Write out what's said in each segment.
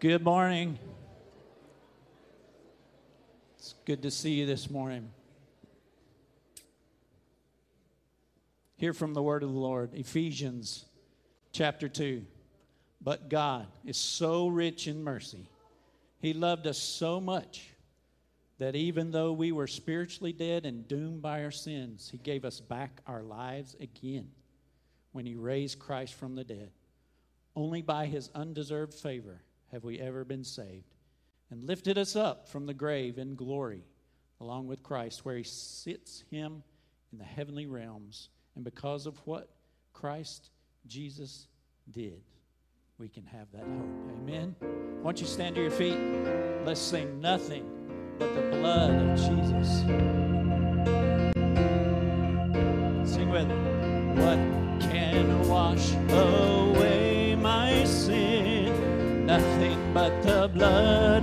Good morning. It's good to see you this morning. Hear from the word of the Lord, Ephesians chapter 2. But God is so rich in mercy. He loved us so much that even though we were spiritually dead and doomed by our sins, He gave us back our lives again when He raised Christ from the dead. Only by His undeserved favor have we ever been saved, and lifted us up from the grave in glory, along with Christ, where He sits Him in the heavenly realms. And because of what Christ Jesus did, we can have that hope. Amen. Why don't you stand to your feet? Let's sing nothing but the blood of Jesus. Sing with me. What can wash away blood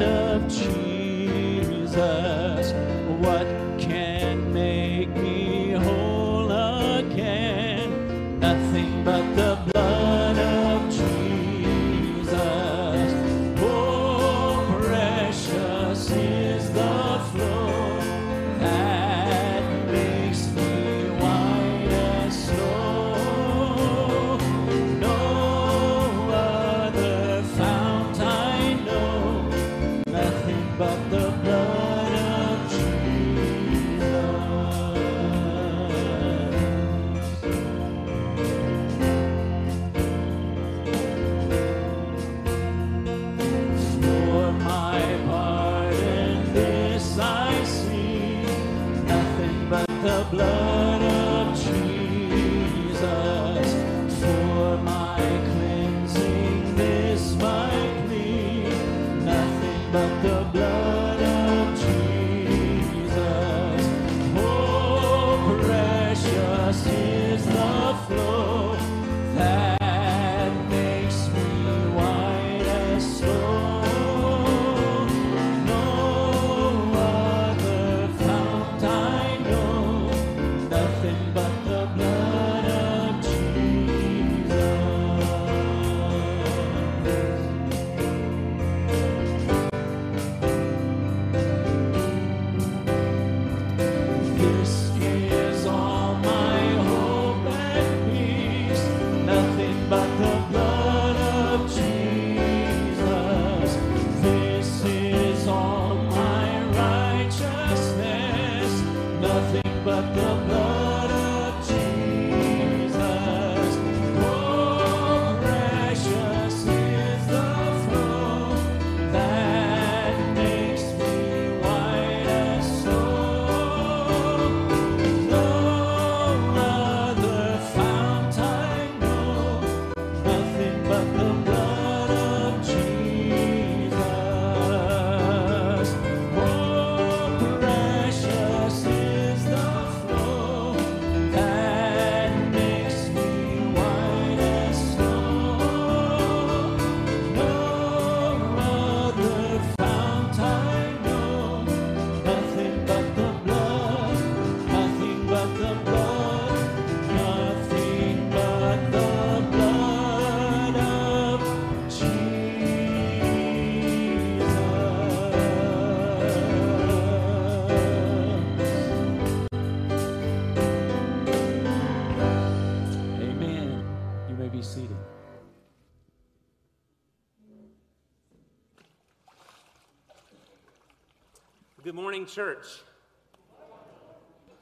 morning, church.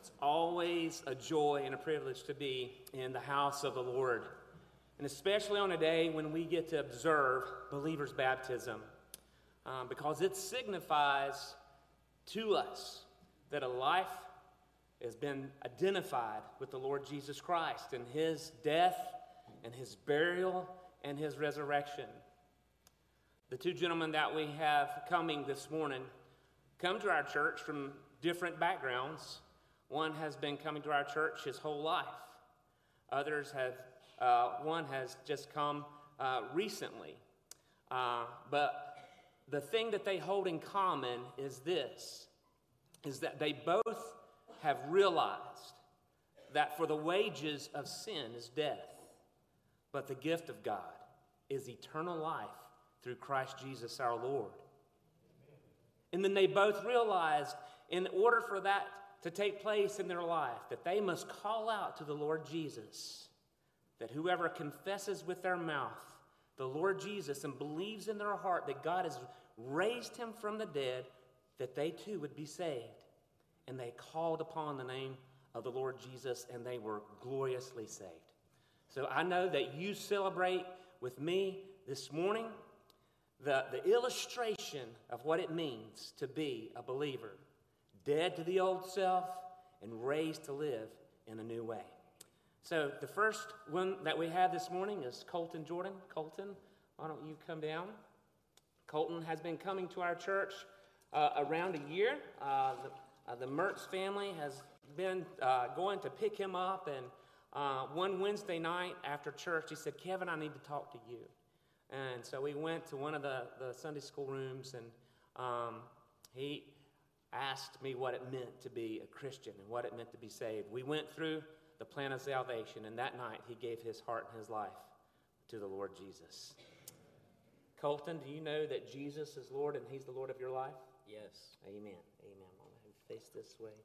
It's always a joy and a privilege to be in the house of the Lord, and especially on a day when we get to observe believers' baptism, um, because it signifies to us that a life has been identified with the Lord Jesus Christ and his death and his burial and his resurrection. The two gentlemen that we have coming this morning come to our church from different backgrounds. One has been coming to our church his whole life. Others have, uh, one has just come uh, recently. Uh, but the thing that they hold in common is this, is that they both have realized that for the wages of sin is death, but the gift of God is eternal life through Christ Jesus our Lord. And then they both realized, in order for that to take place in their life, that they must call out to the Lord Jesus, that whoever confesses with their mouth the Lord Jesus and believes in their heart that God has raised him from the dead, that they too would be saved. And they called upon the name of the Lord Jesus and they were gloriously saved. So I know that you celebrate with me this morning the, the illustration of what it means to be a believer, dead to the old self and raised to live in a new way. So the first one that we have this morning is Colton Jordan. Colton, why don't you come down? Colton has been coming to our church uh, around a year. Uh, the, uh, the Mertz family has been uh, going to pick him up, and uh, one Wednesday night after church, he said, Kevin, I need to talk to you. And so we went to one of the, the Sunday school rooms, and um, he asked me what it meant to be a Christian and what it meant to be saved. We went through the plan of salvation, and that night he gave his heart and his life to the Lord Jesus. Colton, do you know that Jesus is Lord and he's the Lord of your life? Yes. Amen. Amen. I'm going to face this way.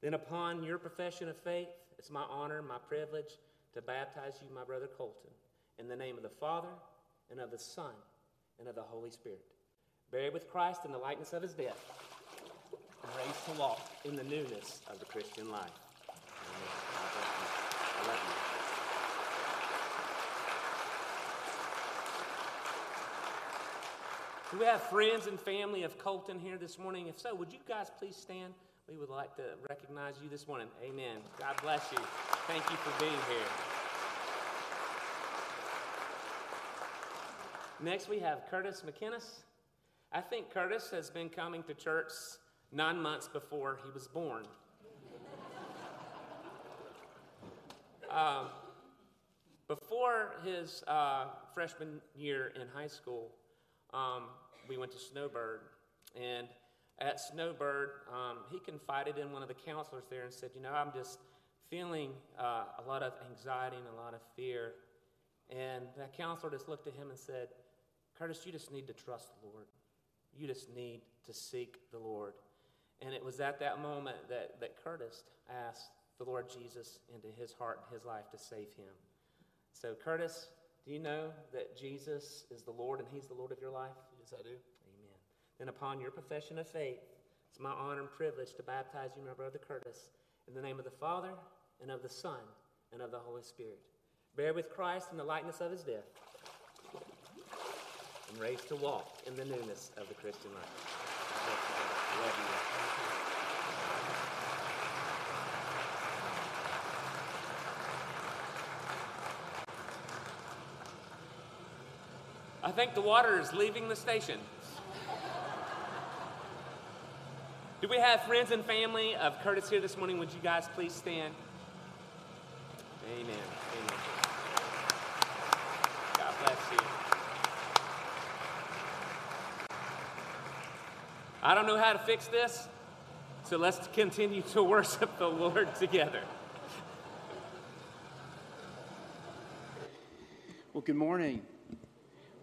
Then, upon your profession of faith, it's my honor, my privilege to baptize you, my brother Colton, in the name of the Father, and of the Son, and of the Holy Spirit. Buried with Christ in the likeness of his death, and raised to walk in the newness of the Christian life. Do we have friends and family of Colton here this morning? If so, would you guys please stand? We would like to recognize you this morning. Amen. God bless you. Thank you for being here. Next, we have Curtis McInnes. I think Curtis has been coming to church nine months before he was born. um, before his uh, freshman year in high school, um, we went to Snowbird. And at Snowbird, um, he confided in one of the counselors there and said, You know, I'm just feeling uh, a lot of anxiety and a lot of fear. And that counselor just looked at him and said, Curtis, you just need to trust the Lord. You just need to seek the Lord. And it was at that moment that, that Curtis asked the Lord Jesus into his heart and his life to save him. So, Curtis, do you know that Jesus is the Lord and he's the Lord of your life? Yes, I do. Amen. Then, upon your profession of faith, it's my honor and privilege to baptize you, my brother Curtis, in the name of the Father, and of the Son, and of the Holy Spirit. Bear with Christ in the likeness of his death, and raised to walk in the newness of the Christian life. I think the water is leaving the station. Do we have friends and family of Curtis here this morning? Would you guys please stand? Amen. Amen. God bless you. I don't know how to fix this, so let's continue to worship the Lord together. Well, good morning.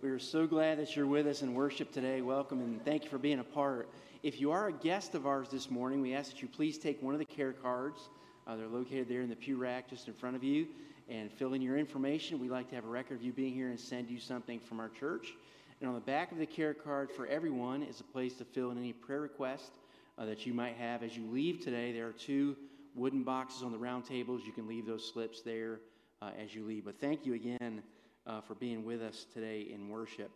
We are so glad that you're with us in worship today. Welcome and thank you for being a part. If you are a guest of ours this morning, we ask that you please take one of the care cards. Uh, they're located there in the pew rack just in front of you and fill in your information. We'd like to have a record of you being here and send you something from our church. And on the back of the care card for everyone is a place to fill in any prayer request uh, that you might have. As you leave today, there are two wooden boxes on the round tables. You can leave those slips there uh, as you leave. But thank you again uh, for being with us today in worship.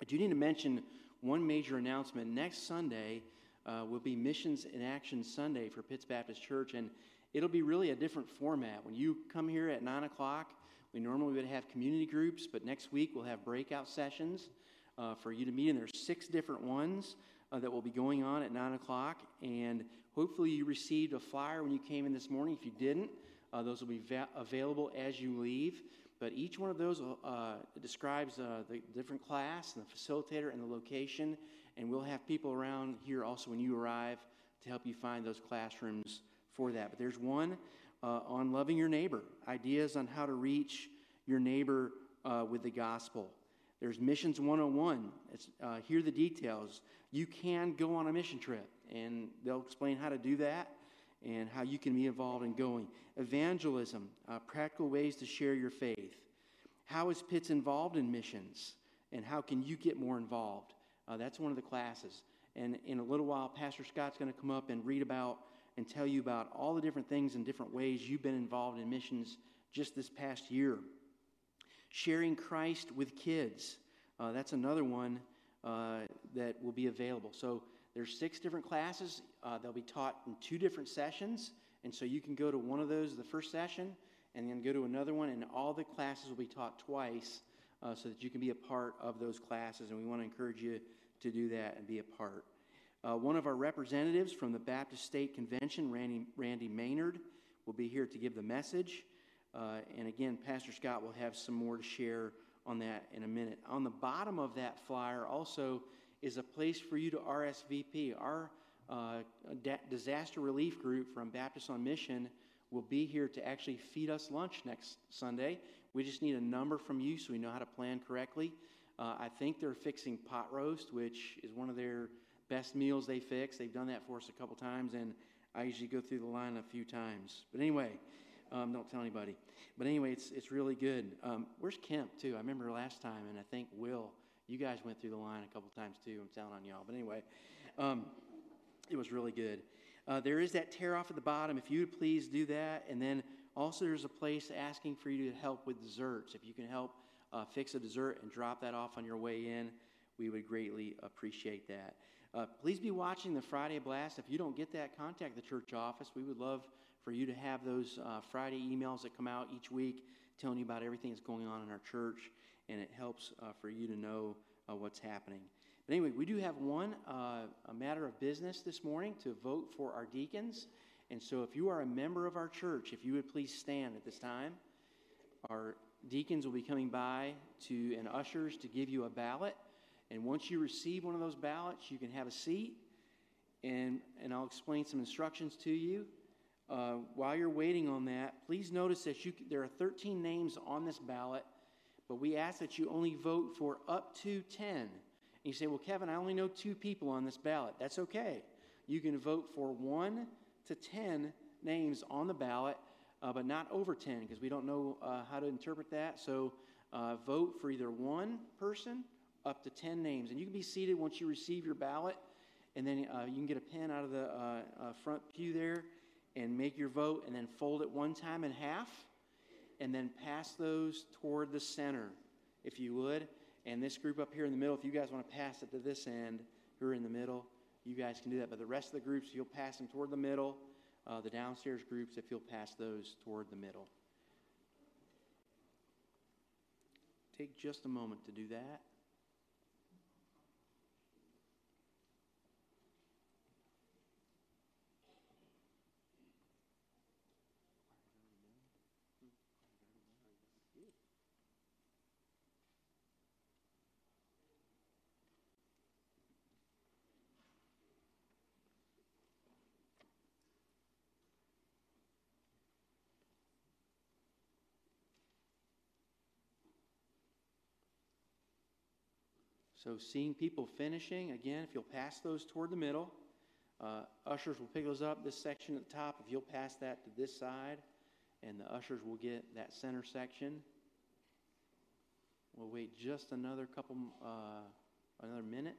I do need to mention one major announcement. Next Sunday uh, will be Missions in Action Sunday for Pitts Baptist Church, and it'll be really a different format. When you come here at 9 o'clock, we normally would have community groups, but next week we'll have breakout sessions uh, for you to meet, and there's six different ones uh, that will be going on at 9 o'clock. And hopefully you received a flyer when you came in this morning. If you didn't, uh, those will be va- available as you leave. But each one of those uh, describes uh, the different class and the facilitator and the location. And we'll have people around here also when you arrive to help you find those classrooms for that. But there's one uh, on loving your neighbor, ideas on how to reach your neighbor uh, with the gospel. There's Missions 101. It's, uh, here are the details. You can go on a mission trip, and they'll explain how to do that and how you can be involved in going. Evangelism, uh, practical ways to share your faith. How is Pitts involved in missions, and how can you get more involved? Uh, that's one of the classes. And in a little while, Pastor Scott's going to come up and read about and tell you about all the different things and different ways you've been involved in missions just this past year. Sharing Christ with kids. Uh, that's another one uh, that will be available. So there's six different classes. Uh, they'll be taught in two different sessions. And so you can go to one of those the first session and then go to another one, and all the classes will be taught twice uh, so that you can be a part of those classes. And we want to encourage you to do that and be a part. Uh, one of our representatives from the Baptist State Convention, Randy, Randy Maynard, will be here to give the message. Uh, and again, Pastor Scott will have some more to share on that in a minute. On the bottom of that flyer also is a place for you to RSVP. Our uh, disaster relief group from Baptist on Mission will be here to actually feed us lunch next Sunday. We just need a number from you so we know how to plan correctly. Uh, I think they're fixing pot roast, which is one of their best meals they fix. They've done that for us a couple times, and I usually go through the line a few times. But anyway, um, don't tell anybody. But anyway, it's, it's really good. Um, where's Kemp, too? I remember last time, and I think Will, you guys went through the line a couple times, too. I'm telling on y'all. But anyway, um, it was really good. Uh, there is that tear off at the bottom. If you would please do that. And then also, there's a place asking for you to help with desserts. If you can help uh, fix a dessert and drop that off on your way in, we would greatly appreciate that. Uh, please be watching the Friday Blast. If you don't get that, contact the church office. We would love for you to have those uh, Friday emails that come out each week telling you about everything that's going on in our church, and it helps uh, for you to know uh, what's happening. But anyway, we do have one uh, a matter of business this morning to vote for our deacons. And so, if you are a member of our church, if you would please stand at this time, our deacons will be coming by to and ushers to give you a ballot. And once you receive one of those ballots, you can have a seat, and, and I'll explain some instructions to you. Uh, while you're waiting on that, please notice that you, there are 13 names on this ballot, but we ask that you only vote for up to 10. And you say, Well, Kevin, I only know two people on this ballot. That's okay. You can vote for one to 10 names on the ballot, uh, but not over 10 because we don't know uh, how to interpret that. So uh, vote for either one person up to 10 names. And you can be seated once you receive your ballot. And then uh, you can get a pen out of the uh, uh, front pew there and make your vote and then fold it one time in half and then pass those toward the center, if you would. And this group up here in the middle, if you guys want to pass it to this end, who are in the middle, you guys can do that. But the rest of the groups, you'll pass them toward the middle. Uh, the downstairs groups, if you'll pass those toward the middle. Take just a moment to do that. So, seeing people finishing, again, if you'll pass those toward the middle, uh, ushers will pick those up this section at the top. If you'll pass that to this side, and the ushers will get that center section. We'll wait just another couple, uh, another minute.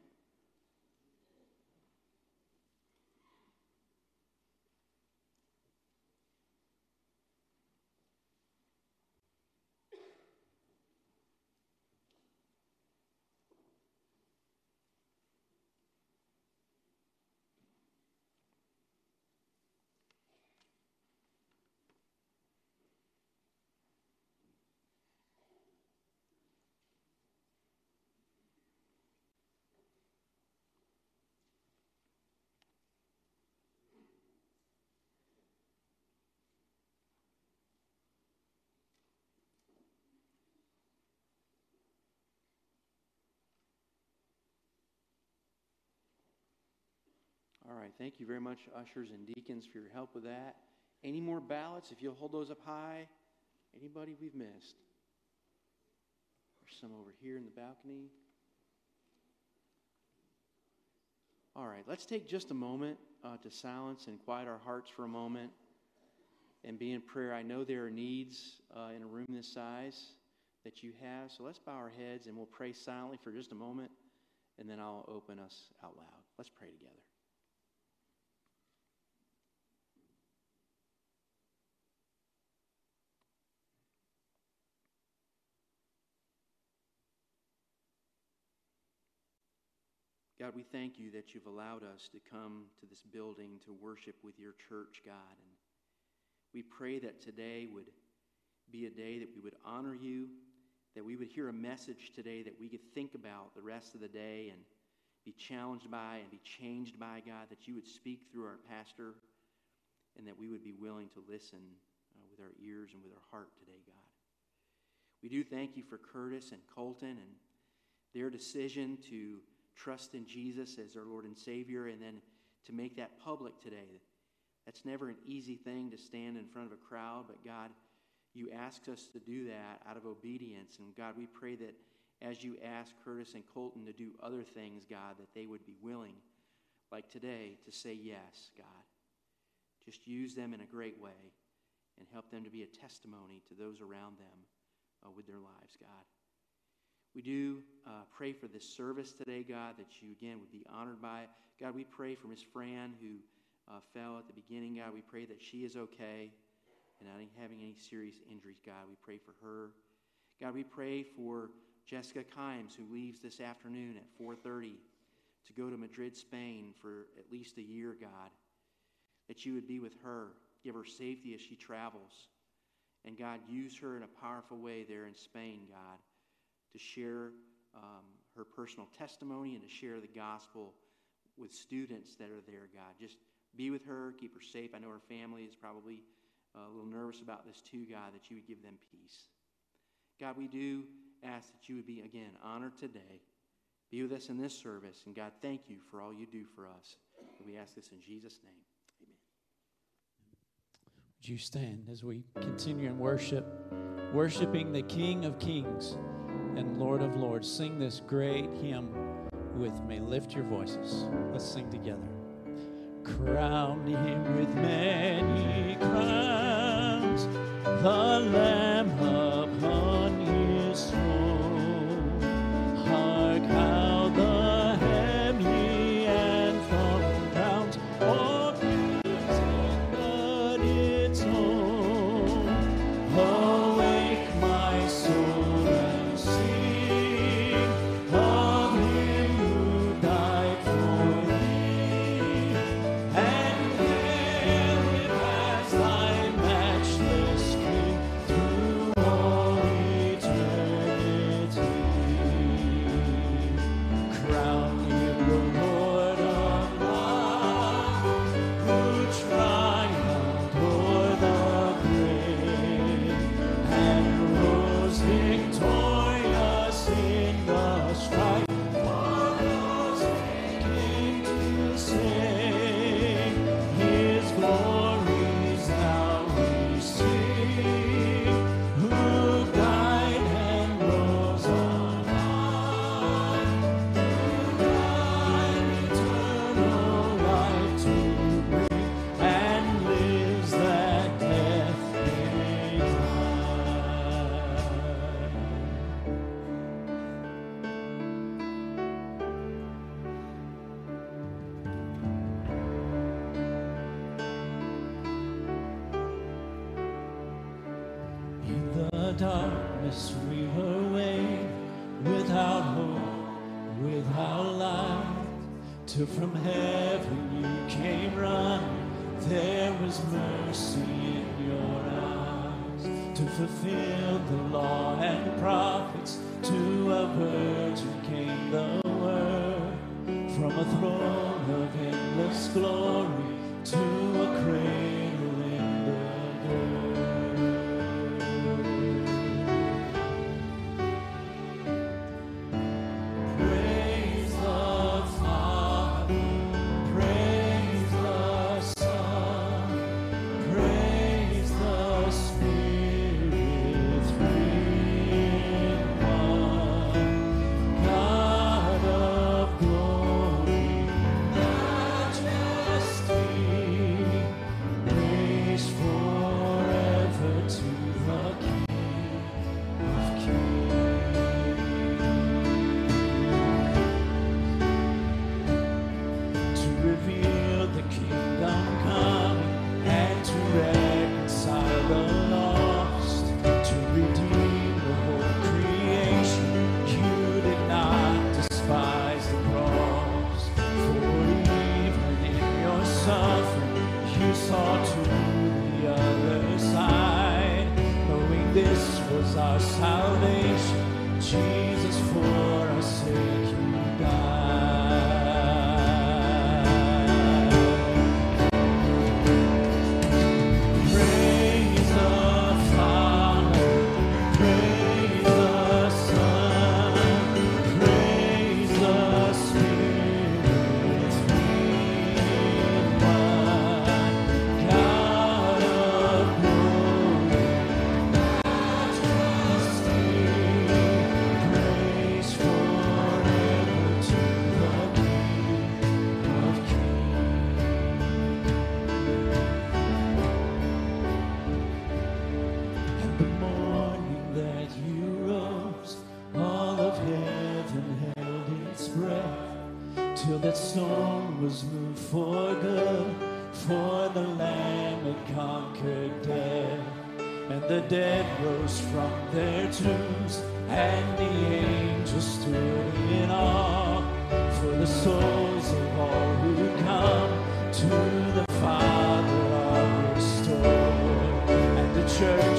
All right, thank you very much, ushers and deacons, for your help with that. Any more ballots? If you'll hold those up high. Anybody we've missed? There's some over here in the balcony. All right, let's take just a moment uh, to silence and quiet our hearts for a moment and be in prayer. I know there are needs uh, in a room this size that you have, so let's bow our heads and we'll pray silently for just a moment, and then I'll open us out loud. Let's pray together. God, we thank you that you've allowed us to come to this building to worship with your church, God. And we pray that today would be a day that we would honor you, that we would hear a message today that we could think about the rest of the day and be challenged by and be changed by, God, that you would speak through our pastor and that we would be willing to listen uh, with our ears and with our heart today, God. We do thank you for Curtis and Colton and their decision to trust in Jesus as our Lord and Savior, and then to make that public today. That's never an easy thing to stand in front of a crowd, but God, you ask us to do that out of obedience. And God, we pray that as you ask Curtis and Colton to do other things, God, that they would be willing, like today, to say yes, God. Just use them in a great way and help them to be a testimony to those around them uh, with their lives, God. We do uh, pray for this service today, God, that you again would be honored by it. God, we pray for Miss Fran who uh, fell at the beginning. God, we pray that she is okay and not having any serious injuries. God, we pray for her. God, we pray for Jessica Kimes who leaves this afternoon at 4:30 to go to Madrid, Spain for at least a year. God, that you would be with her, give her safety as she travels, and God, use her in a powerful way there in Spain. God to share um, her personal testimony and to share the gospel with students that are there, God. Just be with her, keep her safe. I know her family is probably uh, a little nervous about this too, God, that you would give them peace. God, we do ask that you would be, again, honored today. Be with us in this service. And God, thank you for all you do for us. And we ask this in Jesus' name. Amen. Would you stand as we continue in worship, worshiping the King of Kings? And Lord of Lords. Sing this great hymn with me. Lift your voices. Let's sing together. Crown him with many crowns, the Lamb From heaven you came running, there was mercy in your eyes. To fulfill the law and prophets, to a virgin came the word. From a throne of endless glory to a cradle was moved for good, for the Lamb had conquered death. And the dead rose from their tombs, and the angels stood in awe for the souls of all who come to the Father are restored. And the church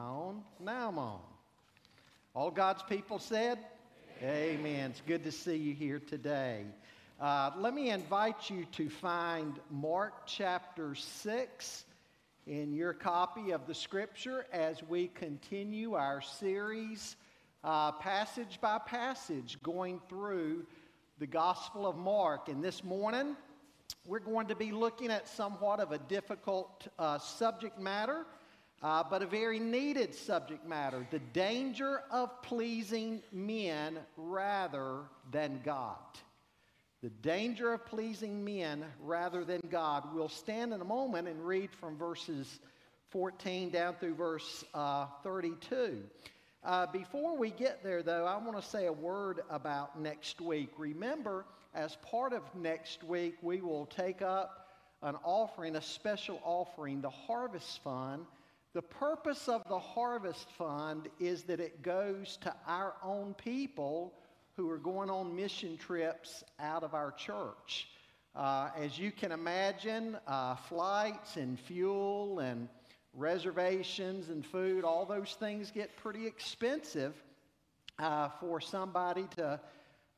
Am I? Now. All God's people said? Amen. It's good to see you here today. Uh, let me invite you to find Mark chapter 6 in your copy of the scripture as we continue our series, uh, passage by passage, going through the Gospel of Mark. And this morning, we're going to be looking at somewhat of a difficult uh, subject matter, uh, but a very needed subject matter the danger of pleasing men rather than God. The danger of pleasing men rather than God. We'll stand in a moment and read from verses 14 down through verse uh, 32. Uh, before we get there, though, I want to say a word about next week. Remember, as part of next week, we will take up an offering, a special offering, the Harvest Fund. The purpose of the Harvest Fund is that it goes to our own people who are going on mission trips out of our church. Uh, as you can imagine, uh, flights and fuel and reservations and food, all those things get pretty expensive uh, for somebody to,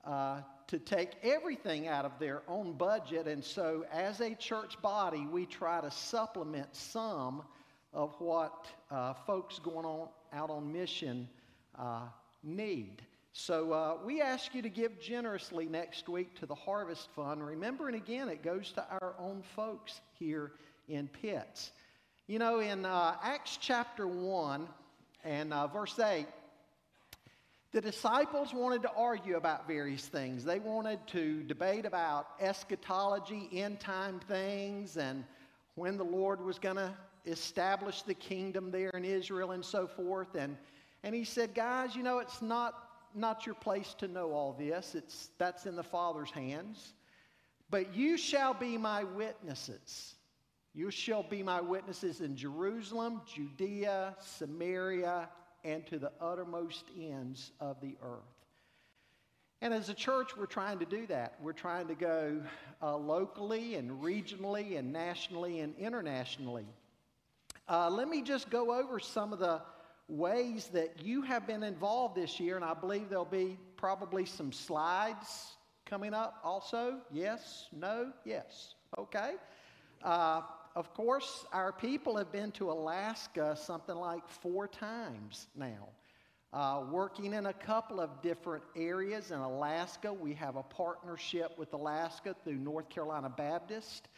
uh, to take everything out of their own budget. And so, as a church body, we try to supplement some of what uh, folks going on out on mission uh, need. So uh, we ask you to give generously next week to the Harvest Fund. Remembering again, it goes to our own folks here in Pitts. You know, in uh, Acts chapter 1 and uh, verse 8, the disciples wanted to argue about various things. They wanted to debate about eschatology, end time things, and when the Lord was going to establish the kingdom there in Israel and so forth. And, and he said, Guys, you know, it's not not your place to know all this. It's, that's in the Father's hands. But you shall be my witnesses. You shall be my witnesses in Jerusalem, Judea, Samaria, and to the uttermost ends of the earth. And as a church, we're trying to do that. We're trying to go uh, locally and regionally and nationally and internationally. Uh, let me just go over some of the ways that you have been involved this year, and I believe there'll be probably some slides coming up also. Yes, no, yes. Okay. Uh, of course, our people have been to Alaska something like four times now. Uh, working in a couple of different areas in Alaska. We have a partnership with Alaska through North Carolina Baptist.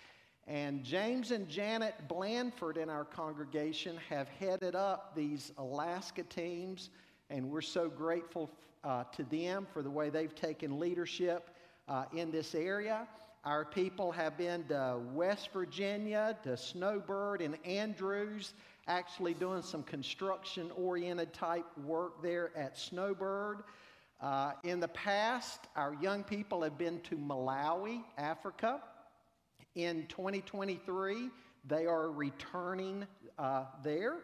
And James and Janet Blandford in our congregation have headed up these Alaska teams, and we're so grateful uh, to them for the way they've taken leadership uh, in this area. Our people have been to West Virginia, to Snowbird and Andrews, actually doing some construction oriented type work there at Snowbird. Uh, in the past, our young people have been to Malawi, Africa. In 2023, they are returning uh, there.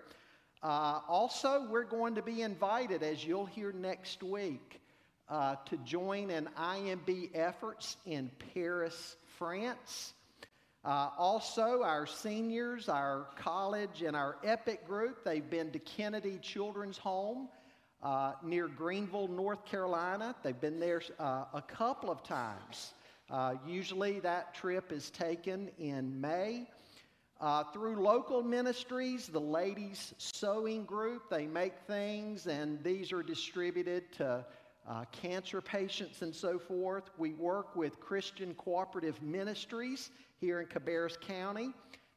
Uh, also, we're going to be invited, as you'll hear next week, uh, to join an IMB efforts in Paris, France. Uh, also, our seniors, our college, and our EPIC group, they've been to Kennedy Children's Home uh, near Greenville, North Carolina. They've been there uh, a couple of times. Uh, usually that trip is taken in May. Uh, through local ministries, the ladies' sewing group, they make things and these are distributed to uh, cancer patients and so forth. We work with Christian Cooperative Ministries here in Cabarrus County,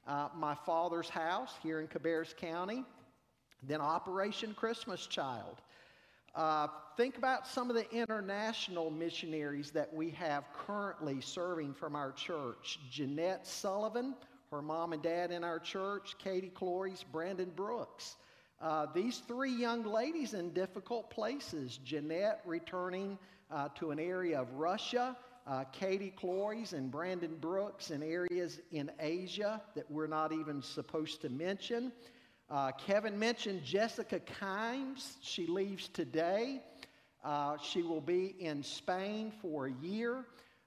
uh, my father's house here in Cabarrus County, then Operation Christmas Child. Uh, think about some of the international missionaries that we have currently serving from our church. Jeanette Sullivan, her mom and dad in our church, Katie Cloris, Brandon Brooks. Uh, these three young ladies in difficult places. Jeanette returning uh, to an area of Russia, uh, Katie Cloris and Brandon Brooks in areas in Asia that we're not even supposed to mention. Uh, Kevin mentioned Jessica Kimes. She leaves today. Uh, she will be in Spain for a year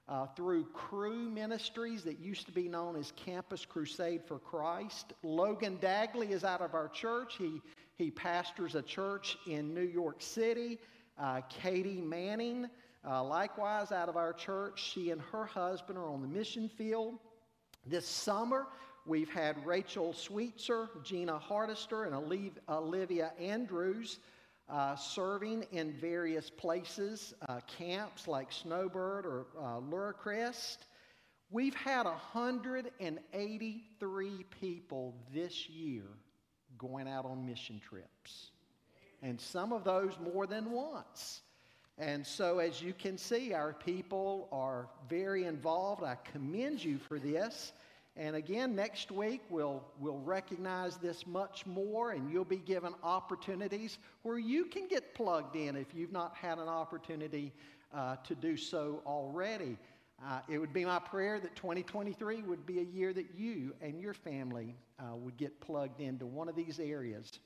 uh, through Cru Ministries that used to be known as Campus Crusade for Christ. Logan Dagley is out of our church. He, he pastors a church in New York City. Uh, Katie Manning, uh, likewise out of our church, she and her husband are on the mission field. This summer, We've had Rachel Sweetser, Gina Hardister, and Olivia Andrews uh, serving in various places, uh, camps like Snowbird or uh, Luracrest. We've had 183 people this year going out on mission trips, and some of those more than once. And so, as you can see, our people are very involved. I commend you for this. And again, next week we'll, we'll recognize this much more, and you'll be given opportunities where you can get plugged in if you've not had an opportunity uh, to do so already. Uh, it would be my prayer that 2023 would be a year that you and your family uh, would get plugged into one of these areas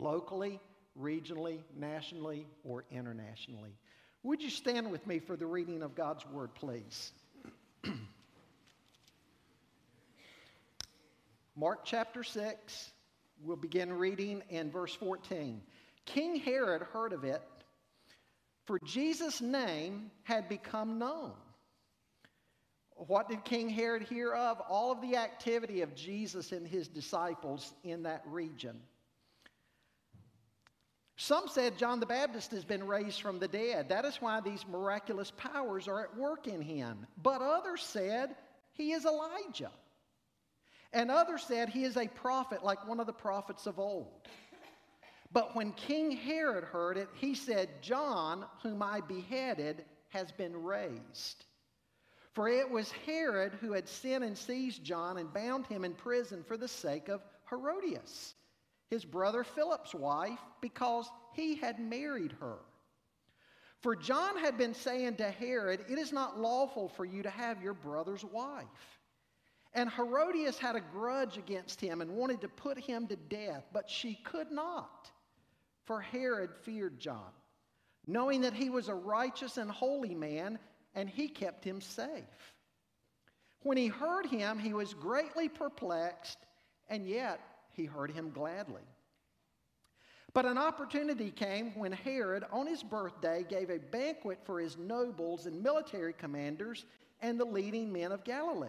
locally, regionally, nationally, or internationally. Would you stand with me for the reading of God's Word, please? Mark chapter 6, we'll begin reading in verse 14. King Herod heard of it, for Jesus' name had become known. What did King Herod hear of? All of the activity of Jesus and his disciples in that region. Some said John the Baptist has been raised from the dead. That is why these miraculous powers are at work in him. But others said he is Elijah. And others said he is a prophet like one of the prophets of old. But when King Herod heard it, he said, John, whom I beheaded, has been raised. For it was Herod who had sent and seized John and bound him in prison for the sake of Herodias, his brother Philip's wife, because he had married her. For John had been saying to Herod, It is not lawful for you to have your brother's wife. And Herodias had a grudge against him and wanted to put him to death, but she could not, for Herod feared John, knowing that he was a righteous and holy man, and he kept him safe. When he heard him, he was greatly perplexed, and yet he heard him gladly. But an opportunity came when Herod, on his birthday, gave a banquet for his nobles and military commanders and the leading men of Galilee.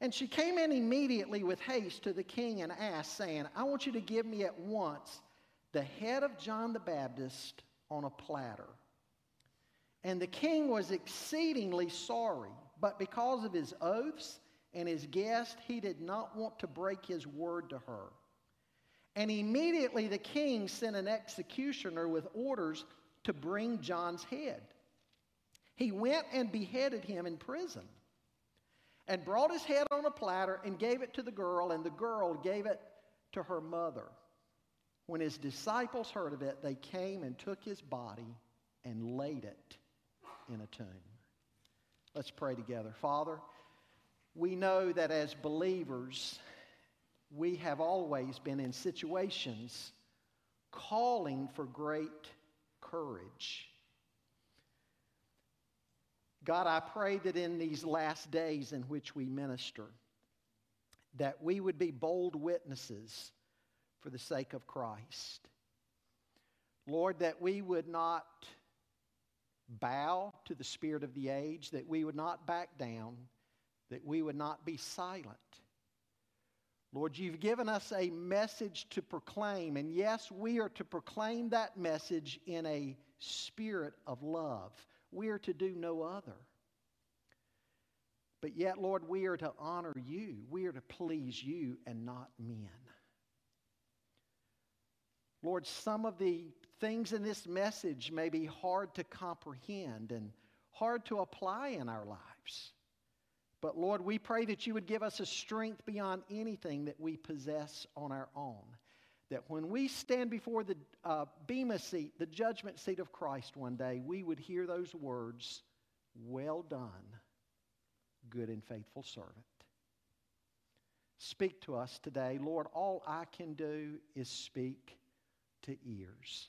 And she came in immediately with haste to the king and asked, saying, I want you to give me at once the head of John the Baptist on a platter. And the king was exceedingly sorry, but because of his oaths and his guest, he did not want to break his word to her. And immediately the king sent an executioner with orders to bring John's head. He went and beheaded him in prison and brought his head on a platter and gave it to the girl, and the girl gave it to her mother. When his disciples heard of it, they came and took his body and laid it in a tomb. Let's pray together. Father, we know that as believers, we have always been in situations calling for great courage. God, I pray that in these last days in which we minister, that we would be bold witnesses for the sake of Christ. Lord, that we would not bow to the spirit of the age, that we would not back down, that we would not be silent. Lord, you've given us a message to proclaim, and yes, we are to proclaim that message in a spirit of love. We are to do no other. But yet, Lord, we are to honor you. We are to please you and not men. Lord, some of the things in this message may be hard to comprehend and hard to apply in our lives. But Lord, we pray that you would give us a strength beyond anything that we possess on our own. That when we stand before the uh, Bema seat, the judgment seat of Christ one day, we would hear those words, Well done, good and faithful servant. Speak to us today. Lord, all I can do is speak to ears.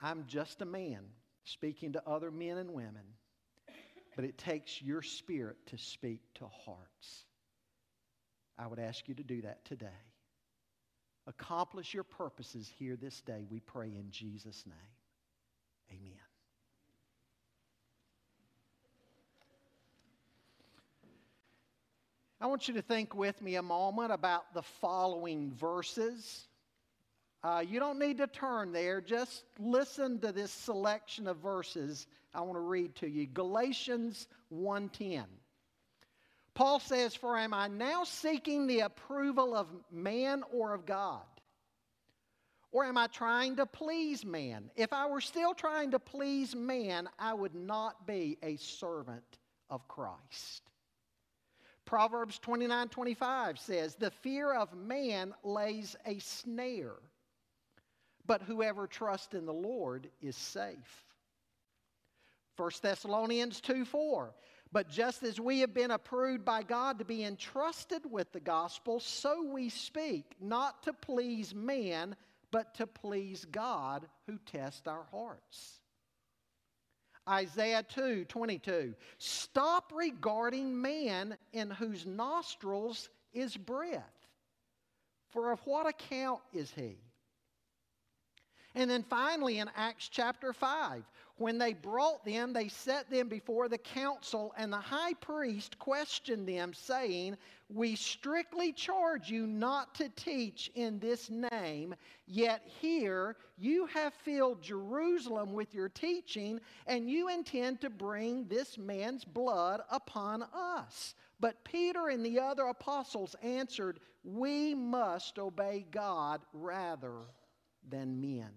I'm just a man speaking to other men and women, but it takes your spirit to speak to hearts. I would ask you to do that today. Accomplish your purposes here this day, we pray in Jesus' name. Amen. I want you to think with me a moment about the following verses. Uh, you don't need to turn there, just listen to this selection of verses I want to read to you. Galatians 1:10. Paul says, For am I now seeking the approval of man or of God? Or am I trying to please man? If I were still trying to please man, I would not be a servant of Christ. Proverbs 29 25 says, The fear of man lays a snare, but whoever trusts in the Lord is safe. 1 Thessalonians 2 4. But just as we have been approved by God to be entrusted with the gospel, so we speak, not to please man, but to please God who tests our hearts. Isaiah 2 22. Stop regarding man in whose nostrils is breath. For of what account is he? And then finally in Acts chapter 5, when they brought them, they set them before the council, and the high priest questioned them, saying, We strictly charge you not to teach in this name, yet here you have filled Jerusalem with your teaching, and you intend to bring this man's blood upon us. But Peter and the other apostles answered, We must obey God rather than men.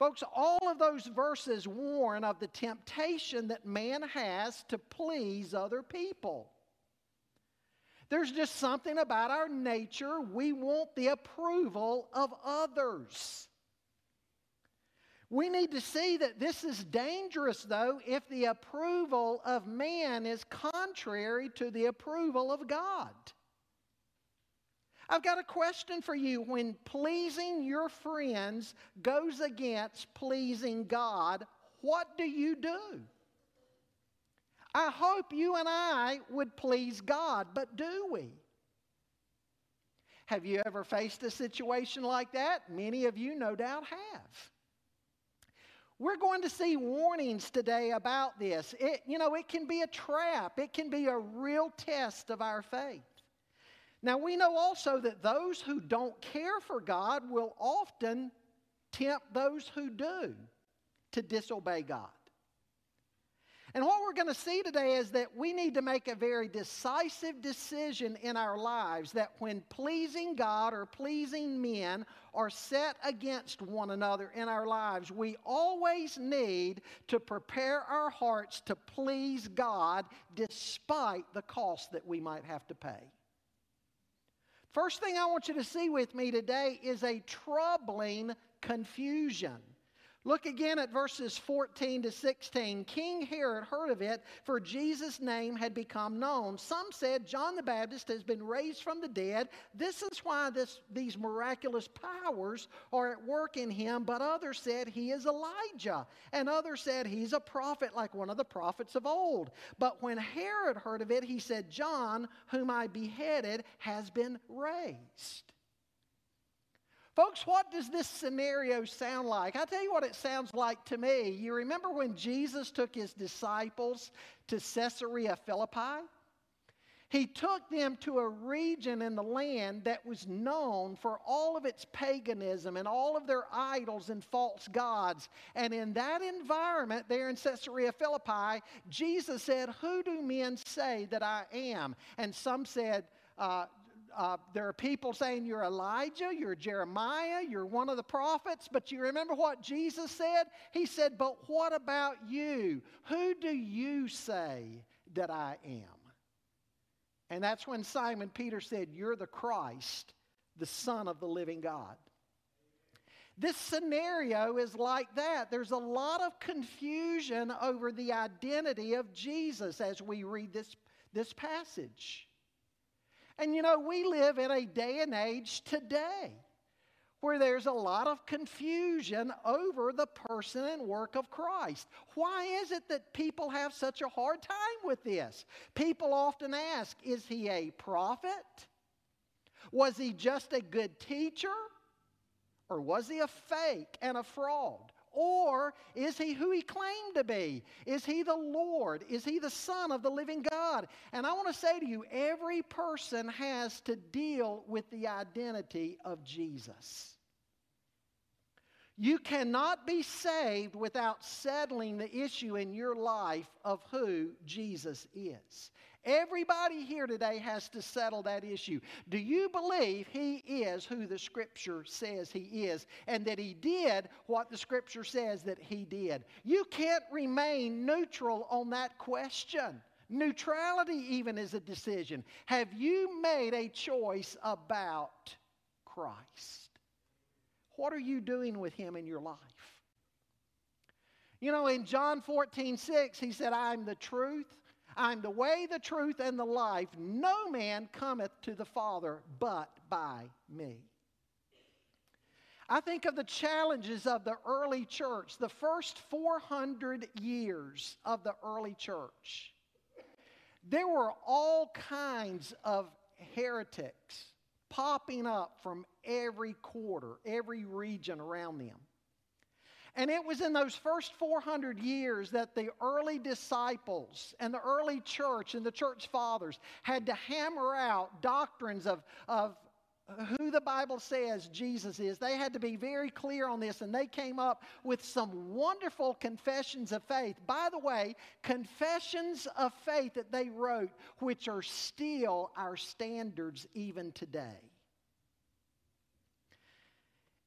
Folks, all of those verses warn of the temptation that man has to please other people. There's just something about our nature, we want the approval of others. We need to see that this is dangerous, though, if the approval of man is contrary to the approval of God. I've got a question for you. When pleasing your friends goes against pleasing God, what do you do? I hope you and I would please God, but do we? Have you ever faced a situation like that? Many of you, no doubt, have. We're going to see warnings today about this. It, you know, it can be a trap, it can be a real test of our faith. Now, we know also that those who don't care for God will often tempt those who do to disobey God. And what we're going to see today is that we need to make a very decisive decision in our lives that when pleasing God or pleasing men are set against one another in our lives, we always need to prepare our hearts to please God despite the cost that we might have to pay. First thing I want you to see with me today is a troubling confusion. Look again at verses 14 to 16. King Herod heard of it, for Jesus' name had become known. Some said John the Baptist has been raised from the dead. This is why this, these miraculous powers are at work in him. But others said he is Elijah. And others said he's a prophet like one of the prophets of old. But when Herod heard of it, he said, John, whom I beheaded, has been raised. Folks, what does this scenario sound like? I'll tell you what it sounds like to me. You remember when Jesus took his disciples to Caesarea Philippi? He took them to a region in the land that was known for all of its paganism and all of their idols and false gods. And in that environment, there in Caesarea Philippi, Jesus said, Who do men say that I am? And some said, uh, uh, there are people saying you're Elijah, you're Jeremiah, you're one of the prophets, but you remember what Jesus said? He said, But what about you? Who do you say that I am? And that's when Simon Peter said, You're the Christ, the Son of the living God. This scenario is like that. There's a lot of confusion over the identity of Jesus as we read this, this passage. And you know, we live in a day and age today where there's a lot of confusion over the person and work of Christ. Why is it that people have such a hard time with this? People often ask Is he a prophet? Was he just a good teacher? Or was he a fake and a fraud? Or is he who he claimed to be? Is he the Lord? Is he the Son of the living God? And I want to say to you every person has to deal with the identity of Jesus. You cannot be saved without settling the issue in your life of who Jesus is. Everybody here today has to settle that issue. Do you believe he is who the Scripture says he is and that he did what the Scripture says that he did? You can't remain neutral on that question. Neutrality, even, is a decision. Have you made a choice about Christ? What are you doing with him in your life? You know, in John 14, 6, he said, I'm the truth, I'm the way, the truth, and the life. No man cometh to the Father but by me. I think of the challenges of the early church, the first 400 years of the early church. There were all kinds of heretics popping up from every quarter, every region around them. And it was in those first 400 years that the early disciples and the early church and the church fathers had to hammer out doctrines of, of who the Bible says Jesus is. They had to be very clear on this, and they came up with some wonderful confessions of faith. By the way, confessions of faith that they wrote, which are still our standards even today.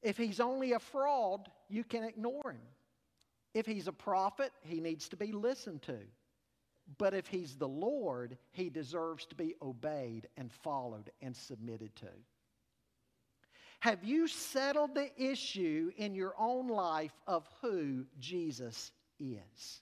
If he's only a fraud, you can ignore him. If he's a prophet, he needs to be listened to. But if he's the Lord, he deserves to be obeyed and followed and submitted to. Have you settled the issue in your own life of who Jesus is?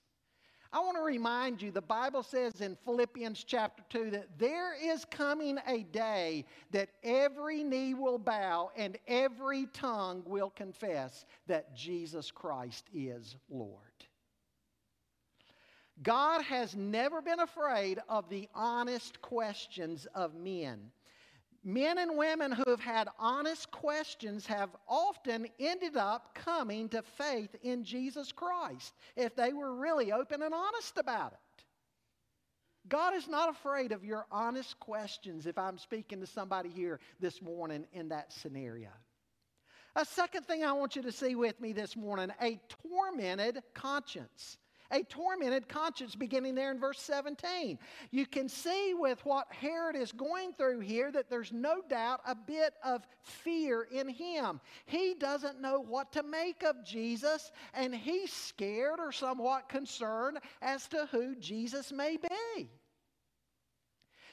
I want to remind you the Bible says in Philippians chapter 2 that there is coming a day that every knee will bow and every tongue will confess that Jesus Christ is Lord. God has never been afraid of the honest questions of men. Men and women who have had honest questions have often ended up coming to faith in Jesus Christ if they were really open and honest about it. God is not afraid of your honest questions if I'm speaking to somebody here this morning in that scenario. A second thing I want you to see with me this morning a tormented conscience a tormented conscience, beginning there in verse 17. You can see with what Herod is going through here that there's no doubt a bit of fear in him. He doesn't know what to make of Jesus, and he's scared or somewhat concerned as to who Jesus may be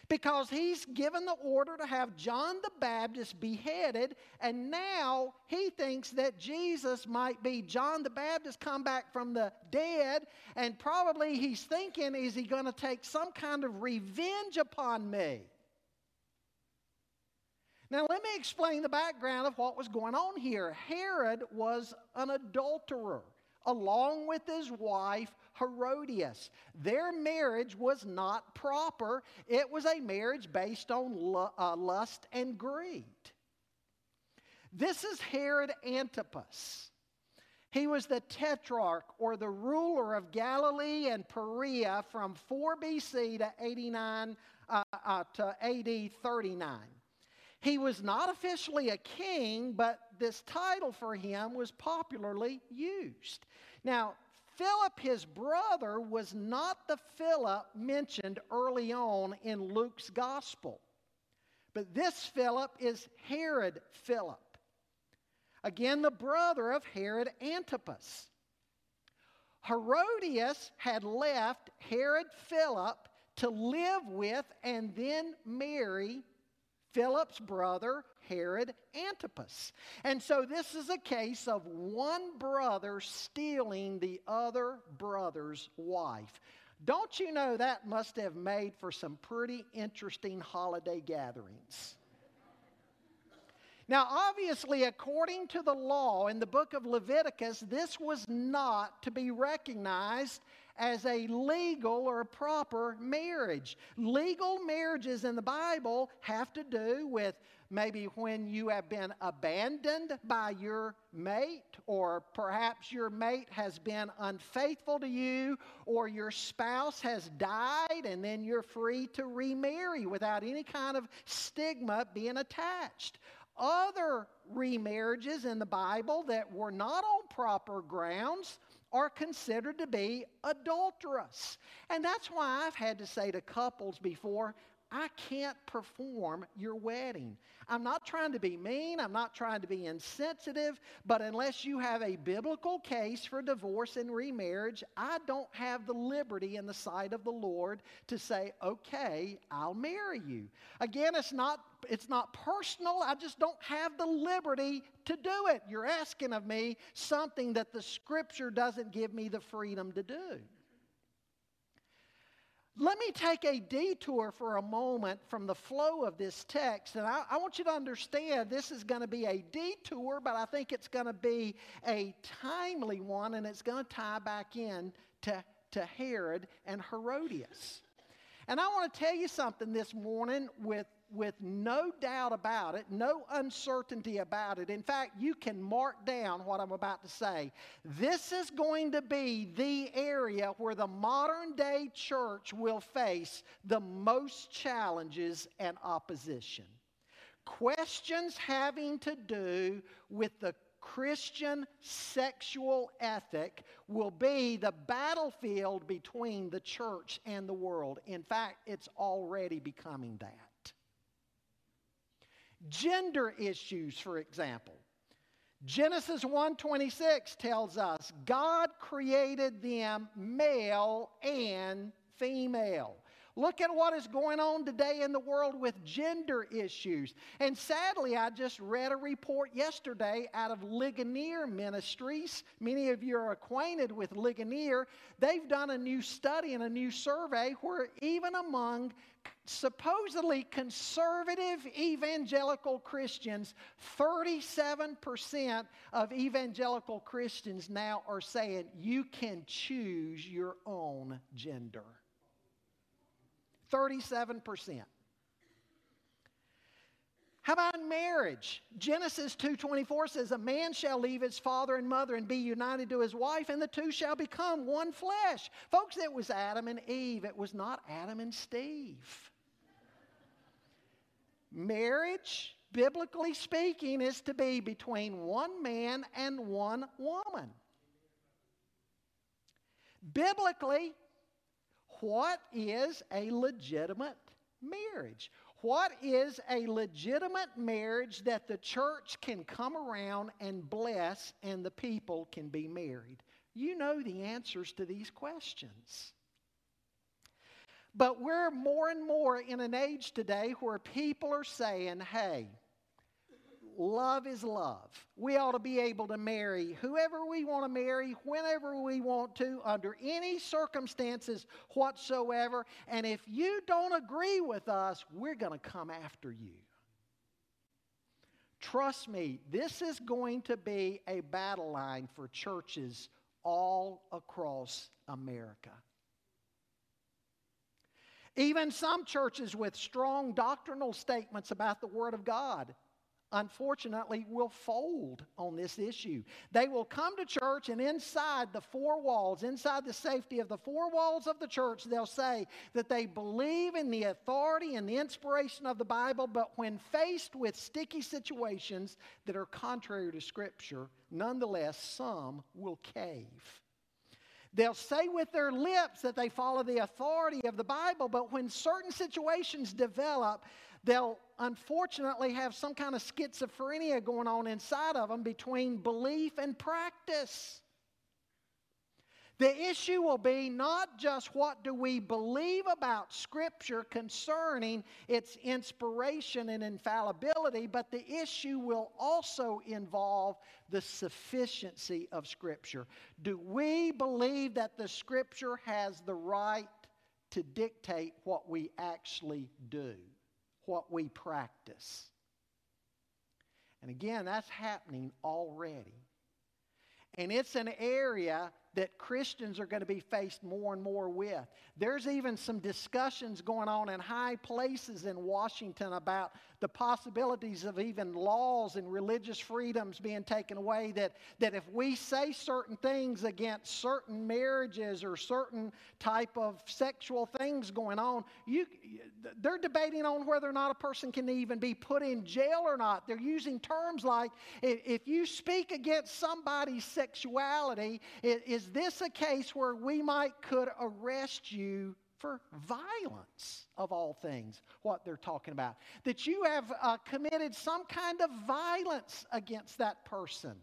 because he's given the order to have John the Baptist beheaded, and now he thinks that Jesus might be John the Baptist come back from the dead, and probably he's thinking, is he going to take some kind of revenge upon me? Now, let me explain the background of what was going on here. Herod was an adulterer along with his wife Herodias. Their marriage was not proper, it was a marriage based on uh, lust and greed. This is Herod Antipas. He was the tetrarch or the ruler of Galilee and Perea from 4 BC to 89 uh, uh, to AD 39. He was not officially a king, but this title for him was popularly used. Now, Philip, his brother, was not the Philip mentioned early on in Luke's gospel. But this Philip is Herod Philip. Again, the brother of Herod Antipas. Herodias had left Herod Philip to live with and then marry Philip's brother, Herod Antipas. And so this is a case of one brother stealing the other brother's wife. Don't you know that must have made for some pretty interesting holiday gatherings? Now, obviously, according to the law in the book of Leviticus, this was not to be recognized as a legal or a proper marriage. Legal marriages in the Bible have to do with maybe when you have been abandoned by your mate, or perhaps your mate has been unfaithful to you, or your spouse has died, and then you're free to remarry without any kind of stigma being attached. Other remarriages in the Bible that were not on proper grounds are considered to be adulterous. And that's why I've had to say to couples before, I can't perform your wedding. I'm not trying to be mean, I'm not trying to be insensitive, but unless you have a biblical case for divorce and remarriage, I don't have the liberty in the sight of the Lord to say, "Okay, I'll marry you." Again, it's not it's not personal. I just don't have the liberty to do it. You're asking of me something that the scripture doesn't give me the freedom to do. Let me take a detour for a moment from the flow of this text. And I, I want you to understand this is going to be a detour, but I think it's going to be a timely one, and it's going to tie back in to, to Herod and Herodias. And I want to tell you something this morning with with no doubt about it, no uncertainty about it. In fact, you can mark down what I'm about to say. This is going to be the area where the modern day church will face the most challenges and opposition. Questions having to do with the Christian sexual ethic will be the battlefield between the church and the world. In fact, it's already becoming that. Gender issues, for example. Genesis 1:26 tells us God created them male and female. Look at what is going on today in the world with gender issues. And sadly, I just read a report yesterday out of Ligonier Ministries. Many of you are acquainted with Ligonier. They've done a new study and a new survey where even among supposedly conservative evangelical Christians, 37% of evangelical Christians now are saying you can choose your own gender. 37%. How about in marriage? Genesis 2:24 says a man shall leave his father and mother and be united to his wife and the two shall become one flesh. Folks, it was Adam and Eve, it was not Adam and Steve. Marriage, biblically speaking, is to be between one man and one woman. Biblically, what is a legitimate marriage? What is a legitimate marriage that the church can come around and bless and the people can be married? You know the answers to these questions. But we're more and more in an age today where people are saying, hey, love is love. We ought to be able to marry whoever we want to marry, whenever we want to, under any circumstances whatsoever. And if you don't agree with us, we're going to come after you. Trust me, this is going to be a battle line for churches all across America. Even some churches with strong doctrinal statements about the Word of God unfortunately, will fold on this issue. They will come to church, and inside the four walls, inside the safety of the four walls of the church, they'll say that they believe in the authority and the inspiration of the Bible, but when faced with sticky situations that are contrary to Scripture, nonetheless, some will cave. They'll say with their lips that they follow the authority of the Bible, but when certain situations develop, they'll unfortunately have some kind of schizophrenia going on inside of them between belief and practice. The issue will be not just what do we believe about Scripture concerning its inspiration and infallibility, but the issue will also involve the sufficiency of Scripture. Do we believe that the Scripture has the right to dictate what we actually do? What we practice. And again, that's happening already. And it's an area that Christians are going to be faced more and more with. There's even some discussions going on in high places in Washington about the possibilities of even laws and religious freedoms being taken away. That, that if we say certain things against certain marriages or certain type of sexual things going on, you, they're debating on whether or not a person can even be put in jail or not. They're using terms like if you speak against somebody's sexuality, is this a case where we might could arrest you for violence of all things, what they're talking about. That you have uh, committed some kind of violence against that person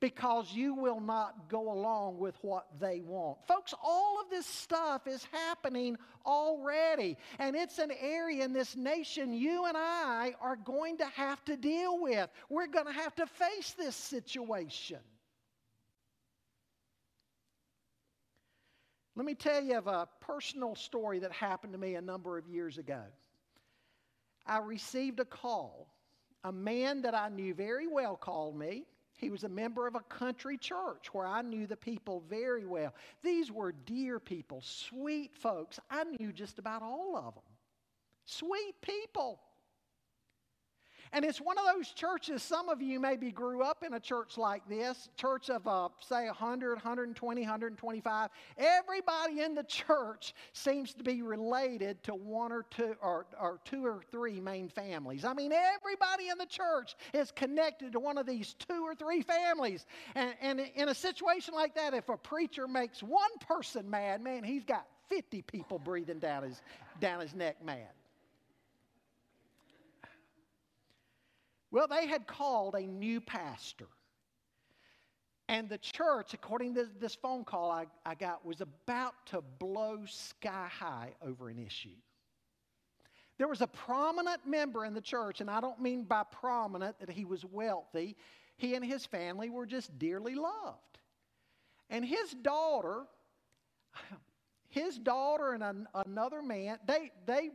because you will not go along with what they want. Folks, all of this stuff is happening already, and it's an area in this nation you and I are going to have to deal with. We're going to have to face this situation. Let me tell you of a personal story that happened to me a number of years ago. I received a call. A man that I knew very well called me. He was a member of a country church where I knew the people very well. These were dear people, sweet folks. I knew just about all of them. Sweet people. And it's one of those churches, some of you maybe grew up in a church like this, church of, uh, say, 100, 120, 125. Everybody in the church seems to be related to one or two or, or two or three main families. I mean, everybody in the church is connected to one of these two or three families. And, and in a situation like that, if a preacher makes one person mad, man, he's got 50 people breathing down his, down his neck mad. Well, they had called a new pastor. And the church, according to this phone call I, I got, was about to blow sky high over an issue. There was a prominent member in the church, and I don't mean by prominent that he was wealthy. He and his family were just dearly loved. And his daughter, his daughter and an, another man, they, they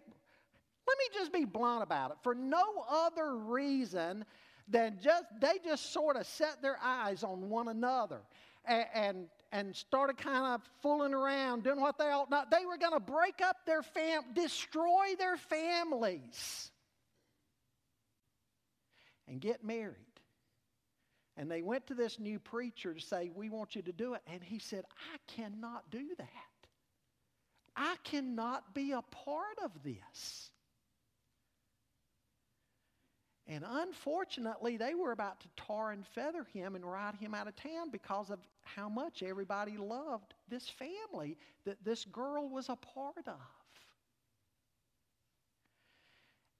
let me just be blunt about it. For no other reason than just they just sort of set their eyes on one another and, and, and started kind of fooling around, doing what they ought not. They were going to break up their fam, destroy their families, and get married. And they went to this new preacher to say, We want you to do it. And he said, I cannot do that. I cannot be a part of this. And unfortunately, they were about to tar and feather him and ride him out of town because of how much everybody loved this family that this girl was a part of.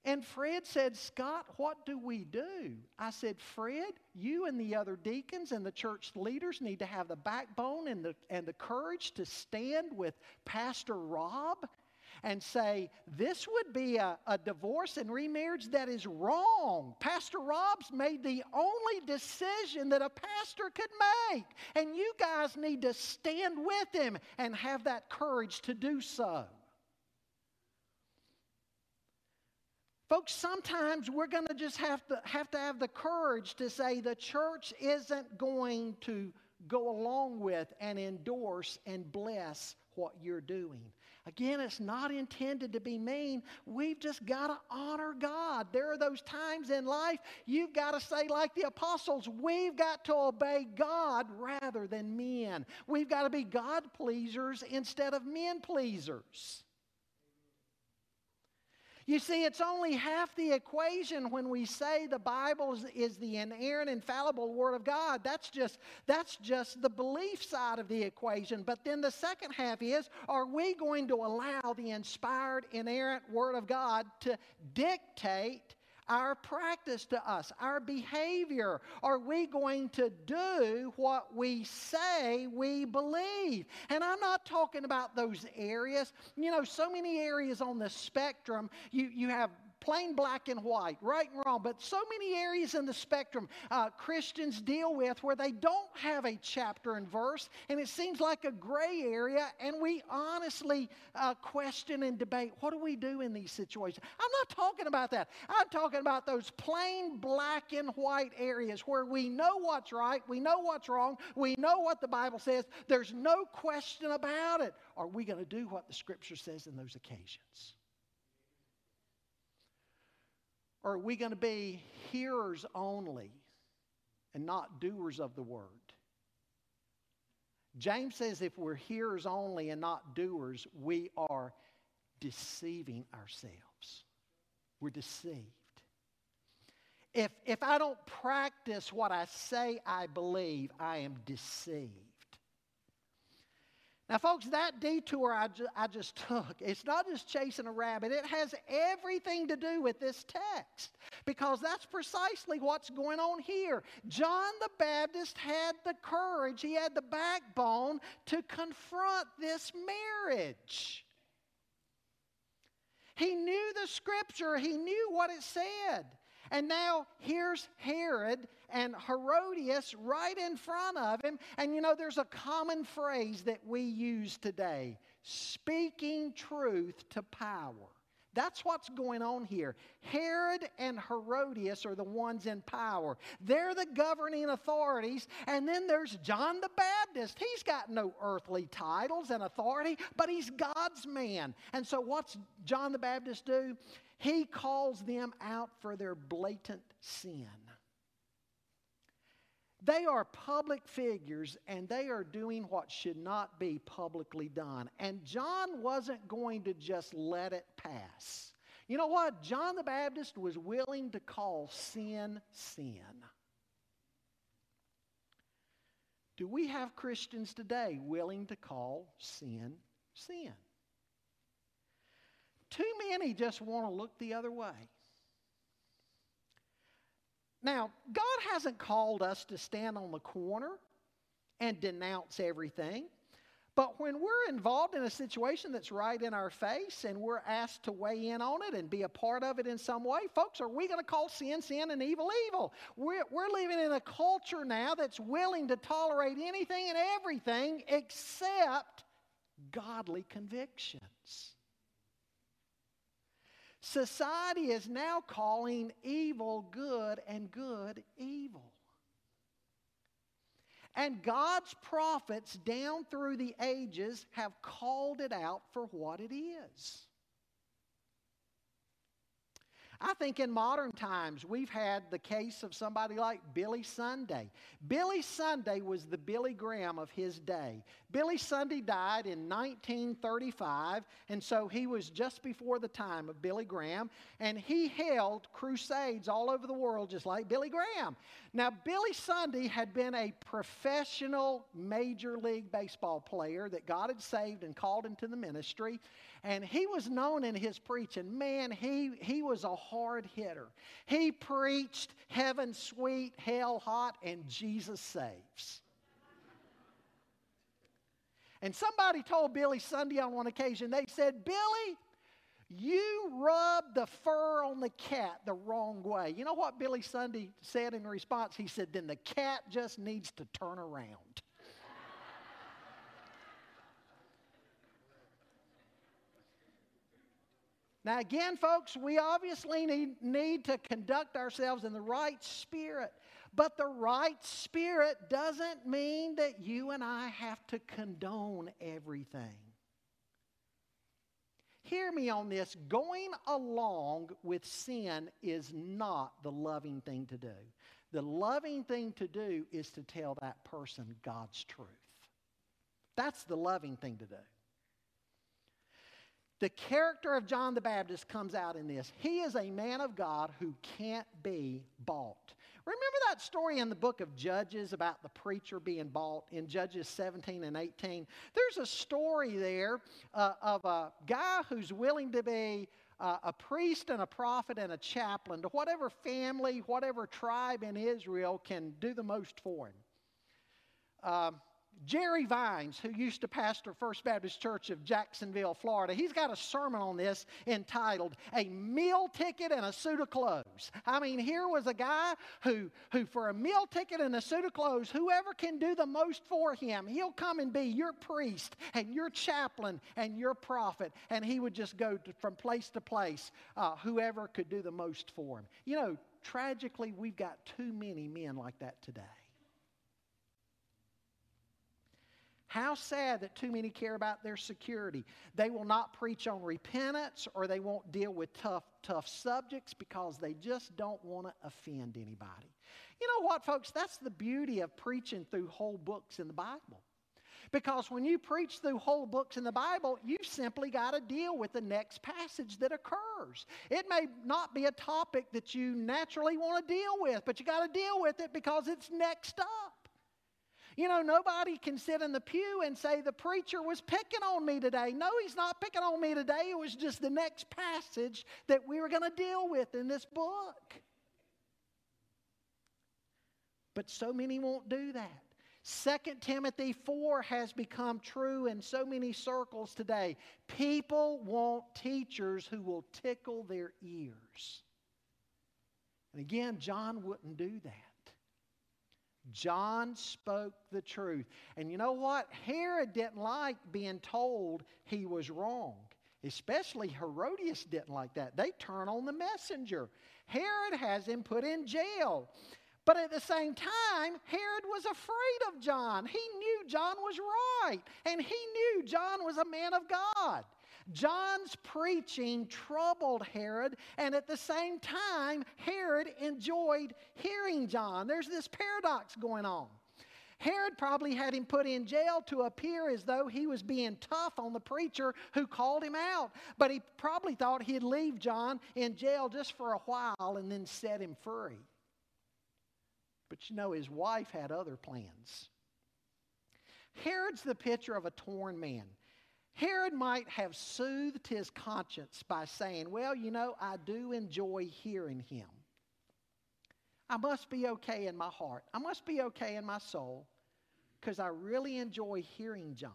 And Fred said, Scott, what do we do? I said, Fred, you and the other deacons and the church leaders need to have the backbone and the, and the courage to stand with Pastor Rob and say, this would be a, a divorce and remarriage that is wrong. Pastor Rob's made the only decision that a pastor could make. And you guys need to stand with him and have that courage to do so. Folks, sometimes we're going to just have to have to have the courage to say the church isn't going to go along with and endorse and bless what you're doing. Again, it's not intended to be mean. We've just got to honor God. There are those times in life you've got to say, like the apostles, we've got to obey God rather than men. We've got to be God pleasers instead of men pleasers. You see, it's only half the equation when we say the Bible is, is, the inerrant, infallible Word of God. That's just, that's just the belief side of the equation. But then the second half is are we going to allow the inspired, inerrant Word of God to dictate our practice to us, our behavior? Are we going to do what we say we believe? And I'm not talking about those areas. You know, so many areas on the spectrum, you, you have plain black and white, right and wrong, but so many areas in the spectrum uh, Christians deal with where they don't have a chapter and verse, and it seems like a gray area, and we honestly uh, question and debate what do we do in these situations? I'm not talking about that. I'm talking about those plain black and white areas where we know what's right, we know what's wrong, we know what the Bible says, there's no question about it. Are we going to do what the Scripture says in those occasions? Or are we going to be hearers only and not doers of the word? James says if we're hearers only and not doers, we are deceiving ourselves. We're deceived. If, if I don't practice what I say I believe, I am deceived. Now, folks, that detour I, ju- I just took, it's not just chasing a rabbit. It has everything to do with this text because that's precisely what's going on here. John the Baptist had the courage, he had the backbone to confront this marriage. He knew the scripture, he knew what it said. And now here's Herod and Herodias right in front of him. And you know, there's a common phrase that we use today speaking truth to power. That's what's going on here. Herod and Herodias are the ones in power. They're the governing authorities. And then there's John the Baptist. He's got no earthly titles and authority, but he's God's man. And so, what's John the Baptist do? He calls them out for their blatant sin. They are public figures and they are doing what should not be publicly done. And John wasn't going to just let it pass. You know what? John the Baptist was willing to call sin sin. Do we have Christians today willing to call sin sin? Too many just want to look the other way. Now, God hasn't called us to stand on the corner and denounce everything. But when we're involved in a situation that's right in our face and we're asked to weigh in on it and be a part of it in some way, folks, are we going to call sin sin and evil evil? We're, we're living in a culture now that's willing to tolerate anything and everything except godly convictions. Society is now calling evil good and good evil. And God's prophets down through the ages have called it out for what it is. I think in modern times we've had the case of somebody like Billy Sunday. Billy Sunday was the Billy Graham of his day. Billy Sunday died in 1935, and so he was just before the time of Billy Graham, and he held crusades all over the world just like Billy Graham. Now, Billy Sunday had been a professional Major League Baseball player that God had saved and called into the ministry. And he was known in his preaching. Man, he, he was a hard hitter. He preached heaven sweet, hell hot, and Jesus saves. And somebody told Billy Sunday on one occasion, they said, Billy, you rubbed the fur on the cat the wrong way. You know what Billy Sunday said in response? He said, then the cat just needs to turn around. Now, again, folks, we obviously need, need to conduct ourselves in the right spirit. But the right spirit doesn't mean that you and I have to condone everything. Hear me on this. Going along with sin is not the loving thing to do. The loving thing to do is to tell that person God's truth. That's the loving thing to do. The character of John the Baptist comes out in this. He is a man of God who can't be bought. Remember that story in the book of Judges about the preacher being bought in Judges 17 and 18? There's a story there uh, of a guy who's willing to be uh, a priest and a prophet and a chaplain to whatever family, whatever tribe in Israel can do the most for him. Um, Jerry Vines, who used to pastor First Baptist Church of Jacksonville, Florida, he's got a sermon on this entitled A Meal Ticket and a Suit of Clothes. I mean, here was a guy who, who for a meal ticket and a suit of clothes, whoever can do the most for him, he'll come and be your priest and your chaplain and your prophet. And he would just go to, from place to place, uh, whoever could do the most for him. You know, tragically, we've got too many men like that today. How sad that too many care about their security. They will not preach on repentance or they won't deal with tough, tough subjects because they just don't want to offend anybody. You know what, folks? That's the beauty of preaching through whole books in the Bible. Because when you preach through whole books in the Bible, you've simply got to deal with the next passage that occurs. It may not be a topic that you naturally want to deal with, but you got to deal with it because it's next up. You know, nobody can sit in the pew and say, the preacher was picking on me today. No, he's not picking on me today. It was just the next passage that we were going to deal with in this book. But so many won't do that. 2 Timothy 4 has become true in so many circles today. People want teachers who will tickle their ears. And again, John wouldn't do that. John spoke the truth. And you know what? Herod didn't like being told he was wrong. Especially Herodias didn't like that. They turn on the messenger. Herod has him put in jail. But at the same time, Herod was afraid of John. He knew John was right, and he knew John was a man of God. John's preaching troubled Herod, and at the same time, Herod enjoyed hearing John. There's this paradox going on. Herod probably had him put in jail to appear as though he was being tough on the preacher who called him out. But he probably thought he'd leave John in jail just for a while and then set him free. But you know, his wife had other plans. Herod's the picture of a torn man. Herod might have soothed his conscience by saying, Well, you know, I do enjoy hearing him. I must be okay in my heart. I must be okay in my soul because I really enjoy hearing John.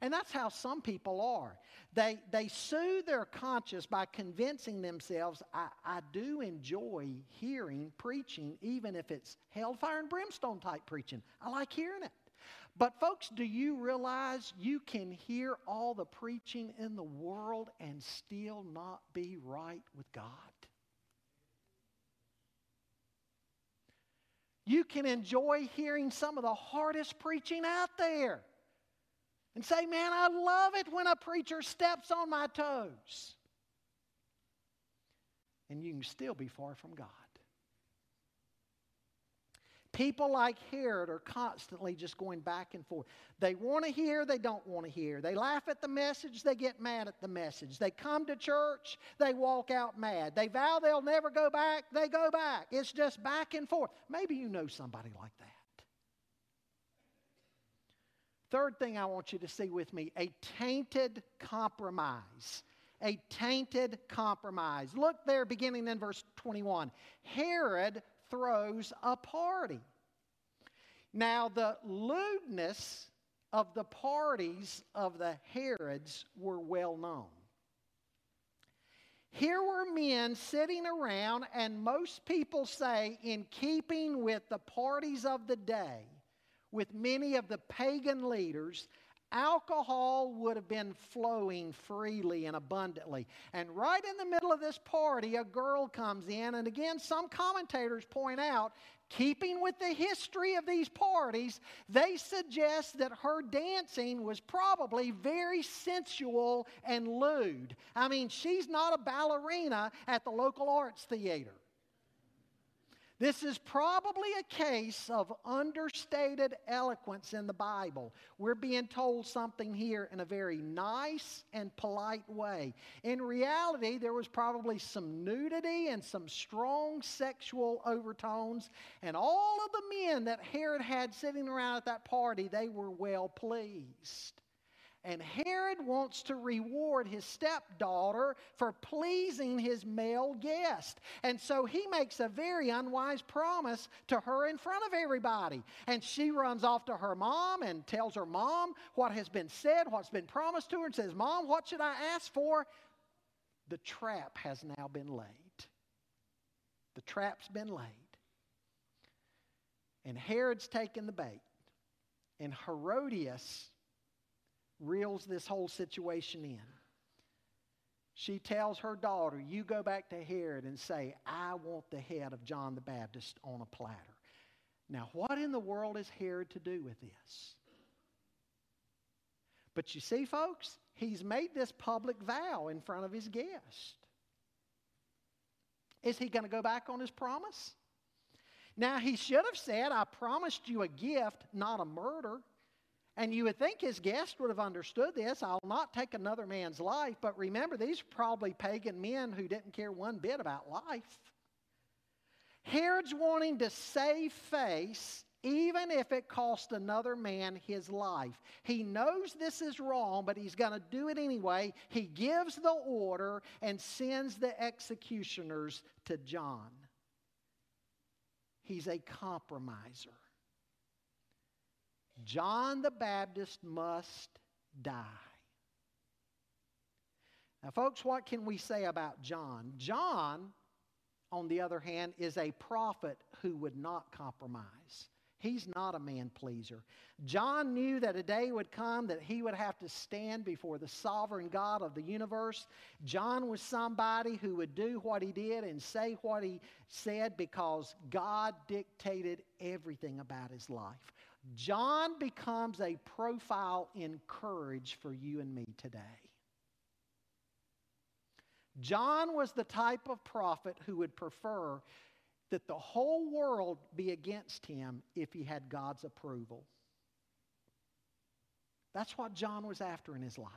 And that's how some people are. They, they soothe their conscience by convincing themselves, I, I do enjoy hearing preaching, even if it's hellfire and brimstone type preaching. I like hearing it. But, folks, do you realize you can hear all the preaching in the world and still not be right with God? You can enjoy hearing some of the hardest preaching out there and say, Man, I love it when a preacher steps on my toes. And you can still be far from God. People like Herod are constantly just going back and forth. They want to hear, they don't want to hear. They laugh at the message, they get mad at the message. They come to church, they walk out mad. They vow they'll never go back, they go back. It's just back and forth. Maybe you know somebody like that. Third thing I want you to see with me a tainted compromise. A tainted compromise. Look there, beginning in verse 21. Herod throws a party. Now, the lewdness of the parties of the Herods were well known. Here were men sitting around, and most people say, in keeping with the parties of the day, with many of the pagan leaders, alcohol would have been flowing freely and abundantly. And right in the middle of this party, a girl comes in, and again, some commentators point out, keeping with the history of these parties, they suggest that her dancing was probably very sensual and lewd. I mean, she's not a ballerina at the local arts theater. This is probably a case of understated eloquence in the Bible. We're being told something here in a very nice and polite way. In reality, there was probably some nudity and some strong sexual overtones, and all of the men that Herod had sitting around at that party, they were well pleased. And Herod wants to reward his stepdaughter for pleasing his male guest. And so he makes a very unwise promise to her in front of everybody. And she runs off to her mom and tells her mom what has been said, what's been promised to her, and says, Mom, what should I ask for? The trap has now been laid. The trap's been laid. And Herod's taken the bait. And Herodias reels this whole situation in. She tells her daughter, You go back to Herod and say, I want the head of John the Baptist on a platter. Now, what in the world is Herod to do with this? But you see, folks, he's made this public vow in front of his guest. Is he going to go back on his promise? Now, he should have said, I promised you a gift, not a murder. And you would think his guest would have understood this. I'll not take another man's life. But remember, these are probably pagan men who didn't care one bit about life. Herod's wanting to save face even if it cost another man his life. He knows this is wrong, but he's going to do it anyway. He gives the order and sends the executioners to John. He's a compromiser. John the Baptist must die. Now, folks, what can we say about John? John, on the other hand, is a prophet who would not compromise. He's not a man pleaser. John knew that a day would come that he would have to stand before the sovereign God of the universe. John was somebody who would do what he did and say what he said because God dictated everything about his life. John becomes a profile in courage for you and me today. John was the type of prophet who would prefer that the whole world be against him if he had God's approval. That's what John was after in his life.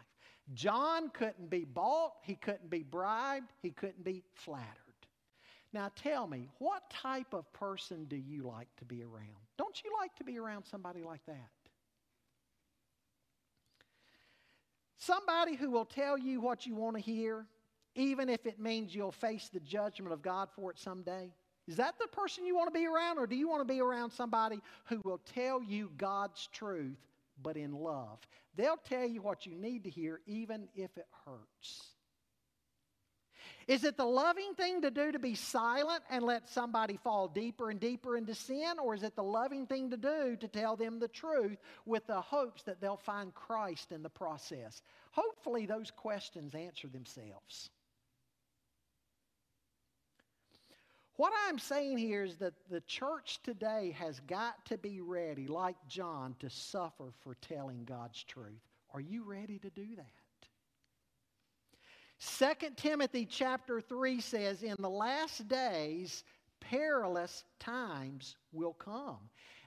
John couldn't be bought, he couldn't be bribed, he couldn't be flattered. Now tell me, what type of person do you like to be around? Don't you like to be around somebody like that? Somebody who will tell you what you want to hear, even if it means you'll face the judgment of God for it someday. Is that the person you want to be around, or do you want to be around somebody who will tell you God's truth, but in love? They'll tell you what you need to hear, even if it hurts. Is it the loving thing to do to be silent and let somebody fall deeper and deeper into sin? Or is it the loving thing to do to tell them the truth with the hopes that they'll find Christ in the process? Hopefully, those questions answer themselves. What I'm saying here is that the church today has got to be ready, like John, to suffer for telling God's truth. Are you ready to do that? 2 Timothy chapter 3 says, In the last days, perilous times will come.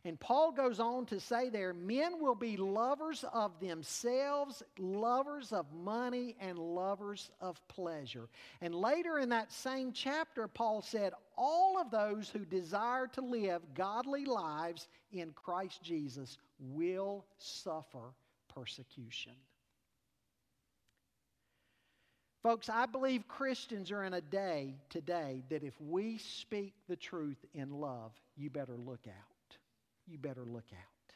And Paul goes on to say there, men will be lovers of themselves, lovers of money, and lovers of pleasure. And later in that same chapter, Paul said, all of those who desire to live godly lives in Christ Jesus will suffer persecution. Folks, I believe Christians are in a day today that if we speak the truth in love, you better look out. You better look out.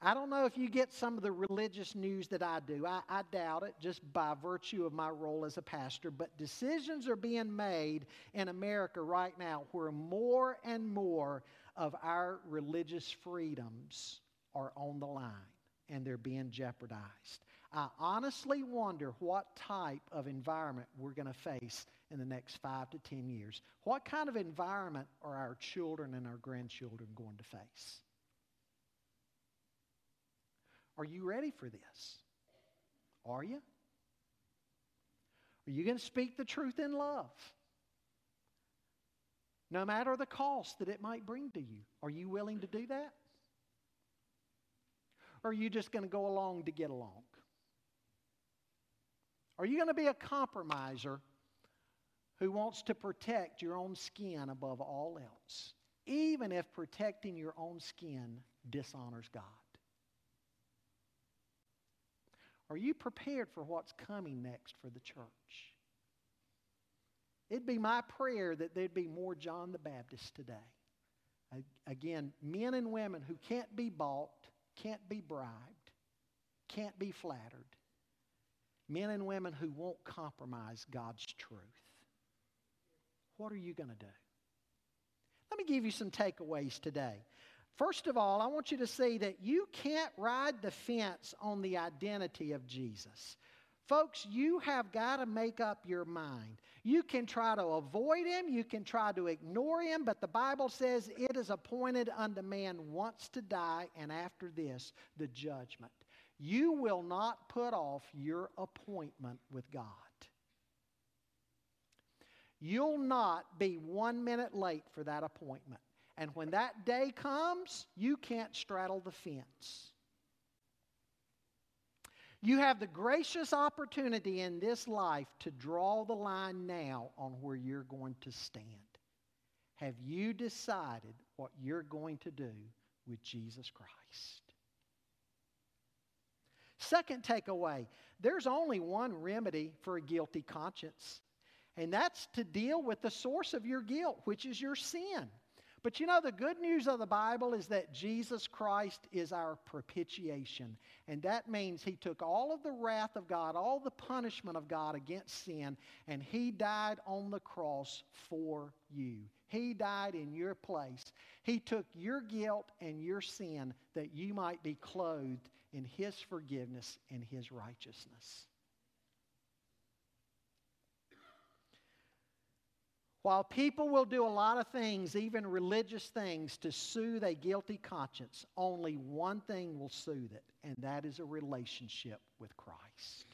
I don't know if you get some of the religious news that I do. I, I, doubt it just by virtue of my role as a pastor. But decisions are being made in America right now where more and more of our religious freedoms are on the line and they're being jeopardized. I honestly wonder what type of environment we're going to face in the next five to ten years. What kind of environment are our children and our grandchildren going to face? Are you ready for this? Are you? Are you going to speak the truth in love? No matter the cost that it might bring to you. Are you willing to do that? Or are you just going to go along to get along? Are you going to be a compromiser who wants to protect your own skin above all else, even if protecting your own skin dishonors God? Are you prepared for what's coming next for the church? It'd be my prayer that there'd be more John the Baptist today. Again, men and women who can't be bought, can't be bribed, can't be flattered. Men and women who won't compromise God's truth. What are you going to do? Let me give you some takeaways today. First of all, I want you to see that you can't ride the fence on the identity of Jesus. Folks, you have got to make up your mind. You can try to avoid him, you can try to ignore him, but the Bible says it is appointed unto man once to die, and after this, the judgment. You will not put off your appointment with God. You'll not be one minute late for that appointment. And when that day comes, you can't straddle the fence. You have the gracious opportunity in this life to draw the line now on where you're going to stand. Have you decided what you're going to do with Jesus Christ? Second takeaway there's only one remedy for a guilty conscience, and that's to deal with the source of your guilt, which is your sin. But you know, the good news of the Bible is that Jesus Christ is our propitiation. And that means He took all of the wrath of God, all the punishment of God against sin, and He died on the cross for you. He died in your place. He took your guilt and your sin that you might be clothed in His forgiveness and His righteousness. While people will do a lot of things, even religious things, to soothe a guilty conscience, only one thing will soothe it, and that is a relationship with Christ.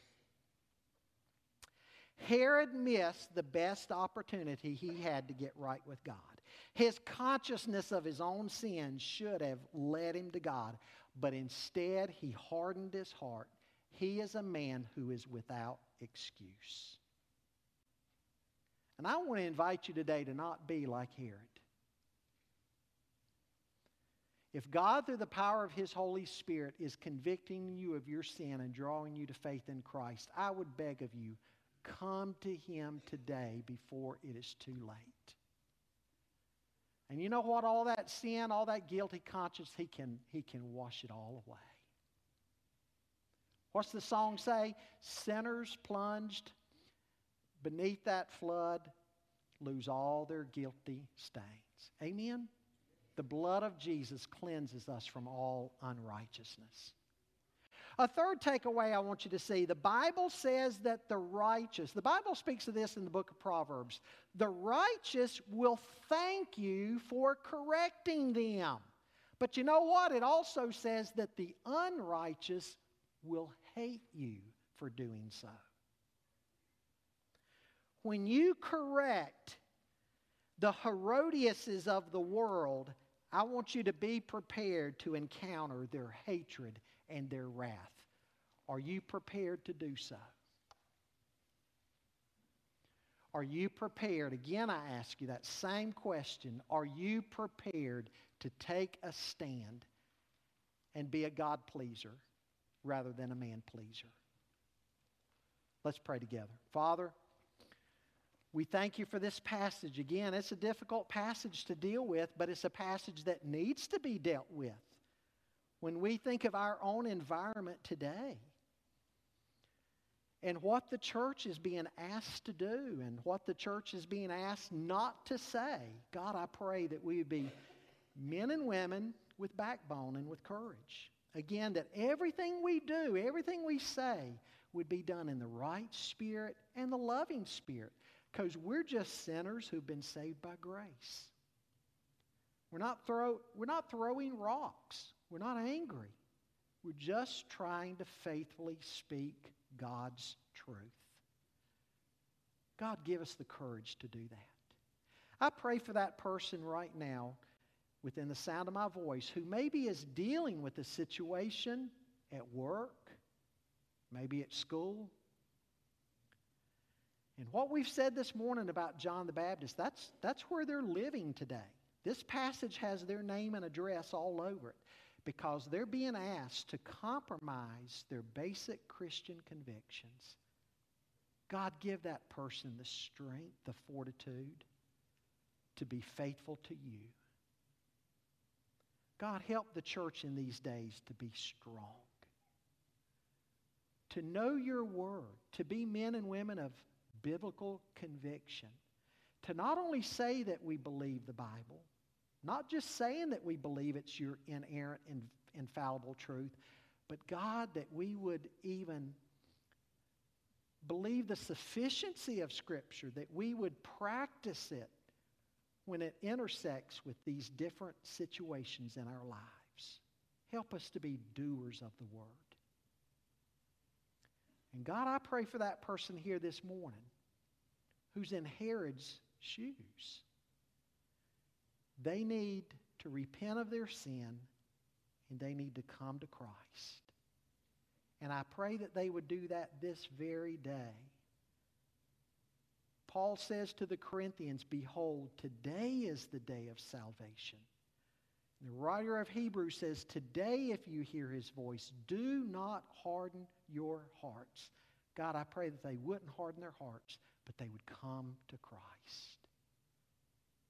Herod missed the best opportunity he had to get right with God. His consciousness of his own sins should have led him to God, but instead he hardened his heart. He is a man who is without excuse. And I want to invite you today to not be like Herod. If God, through the power of His Holy Spirit, is convicting you of your sin and drawing you to faith in Christ, I would beg of you, come to Him today before it is too late. And you know what? All that sin, all that guilty conscience, He can, he can wash it all away. What's the song say? Sinners plunged beneath that flood lose all their guilty stains. Amen? The blood of Jesus cleanses us from all unrighteousness. A third takeaway I want you to see the Bible says that the righteous, the Bible speaks of this in the book of Proverbs, the righteous will thank you for correcting them. But you know what? It also says that the unrighteous will hate you for doing so when you correct the Herodiases of the world, I want you to be prepared to encounter their hatred and their wrath. Are you prepared to do so? Are you prepared? Again, I ask you that same question. Are you prepared to take a stand and be a God pleaser rather than a man pleaser? Let's pray together. Father, we thank you for this passage. Again, it's a difficult passage to deal with, but it's a passage that needs to be dealt with when we think of our own environment today and what the church is being asked to do and what the church is being asked not to say. God, I pray that we would be men and women with backbone and with courage. Again, that everything we do, everything we say, would be done in the right spirit and the loving spirit because we're just sinners who've been saved by grace. We're not, throw, we're not throwing rocks. We're not angry. We're just trying to faithfully speak God's truth. God, give us the courage to do that. I pray for that person right now within the sound of my voice who maybe is dealing with a situation at work, maybe at school, and what we've said this morning about John the Baptist, that's, that's where they're living today. This passage has their name and address all over it. Because they're being asked to compromise their basic Christian convictions. God, give that person the strength, the fortitude to be faithful to you. God, help the church in these days to be strong, to know your word, to be men and women of biblical conviction, to not only say that we believe the Bible, not just saying that we believe it's your inerrant, and infallible truth, but God, that we would even believe the sufficiency of Scripture, that we would practice it when it intersects with these different situations in our lives. Help us to be doers of the Word. And God, I pray for that person here this morning who's in Herod's shoes. They need to repent of their sin and they need to come to Christ. And I pray that they would do that this very day. Paul says to the Corinthians, Behold, today is the day of salvation. The writer of Hebrews says, Today, if you hear his voice, do not harden your hearts. God, I pray that they wouldn't harden their hearts, but they would come to Christ.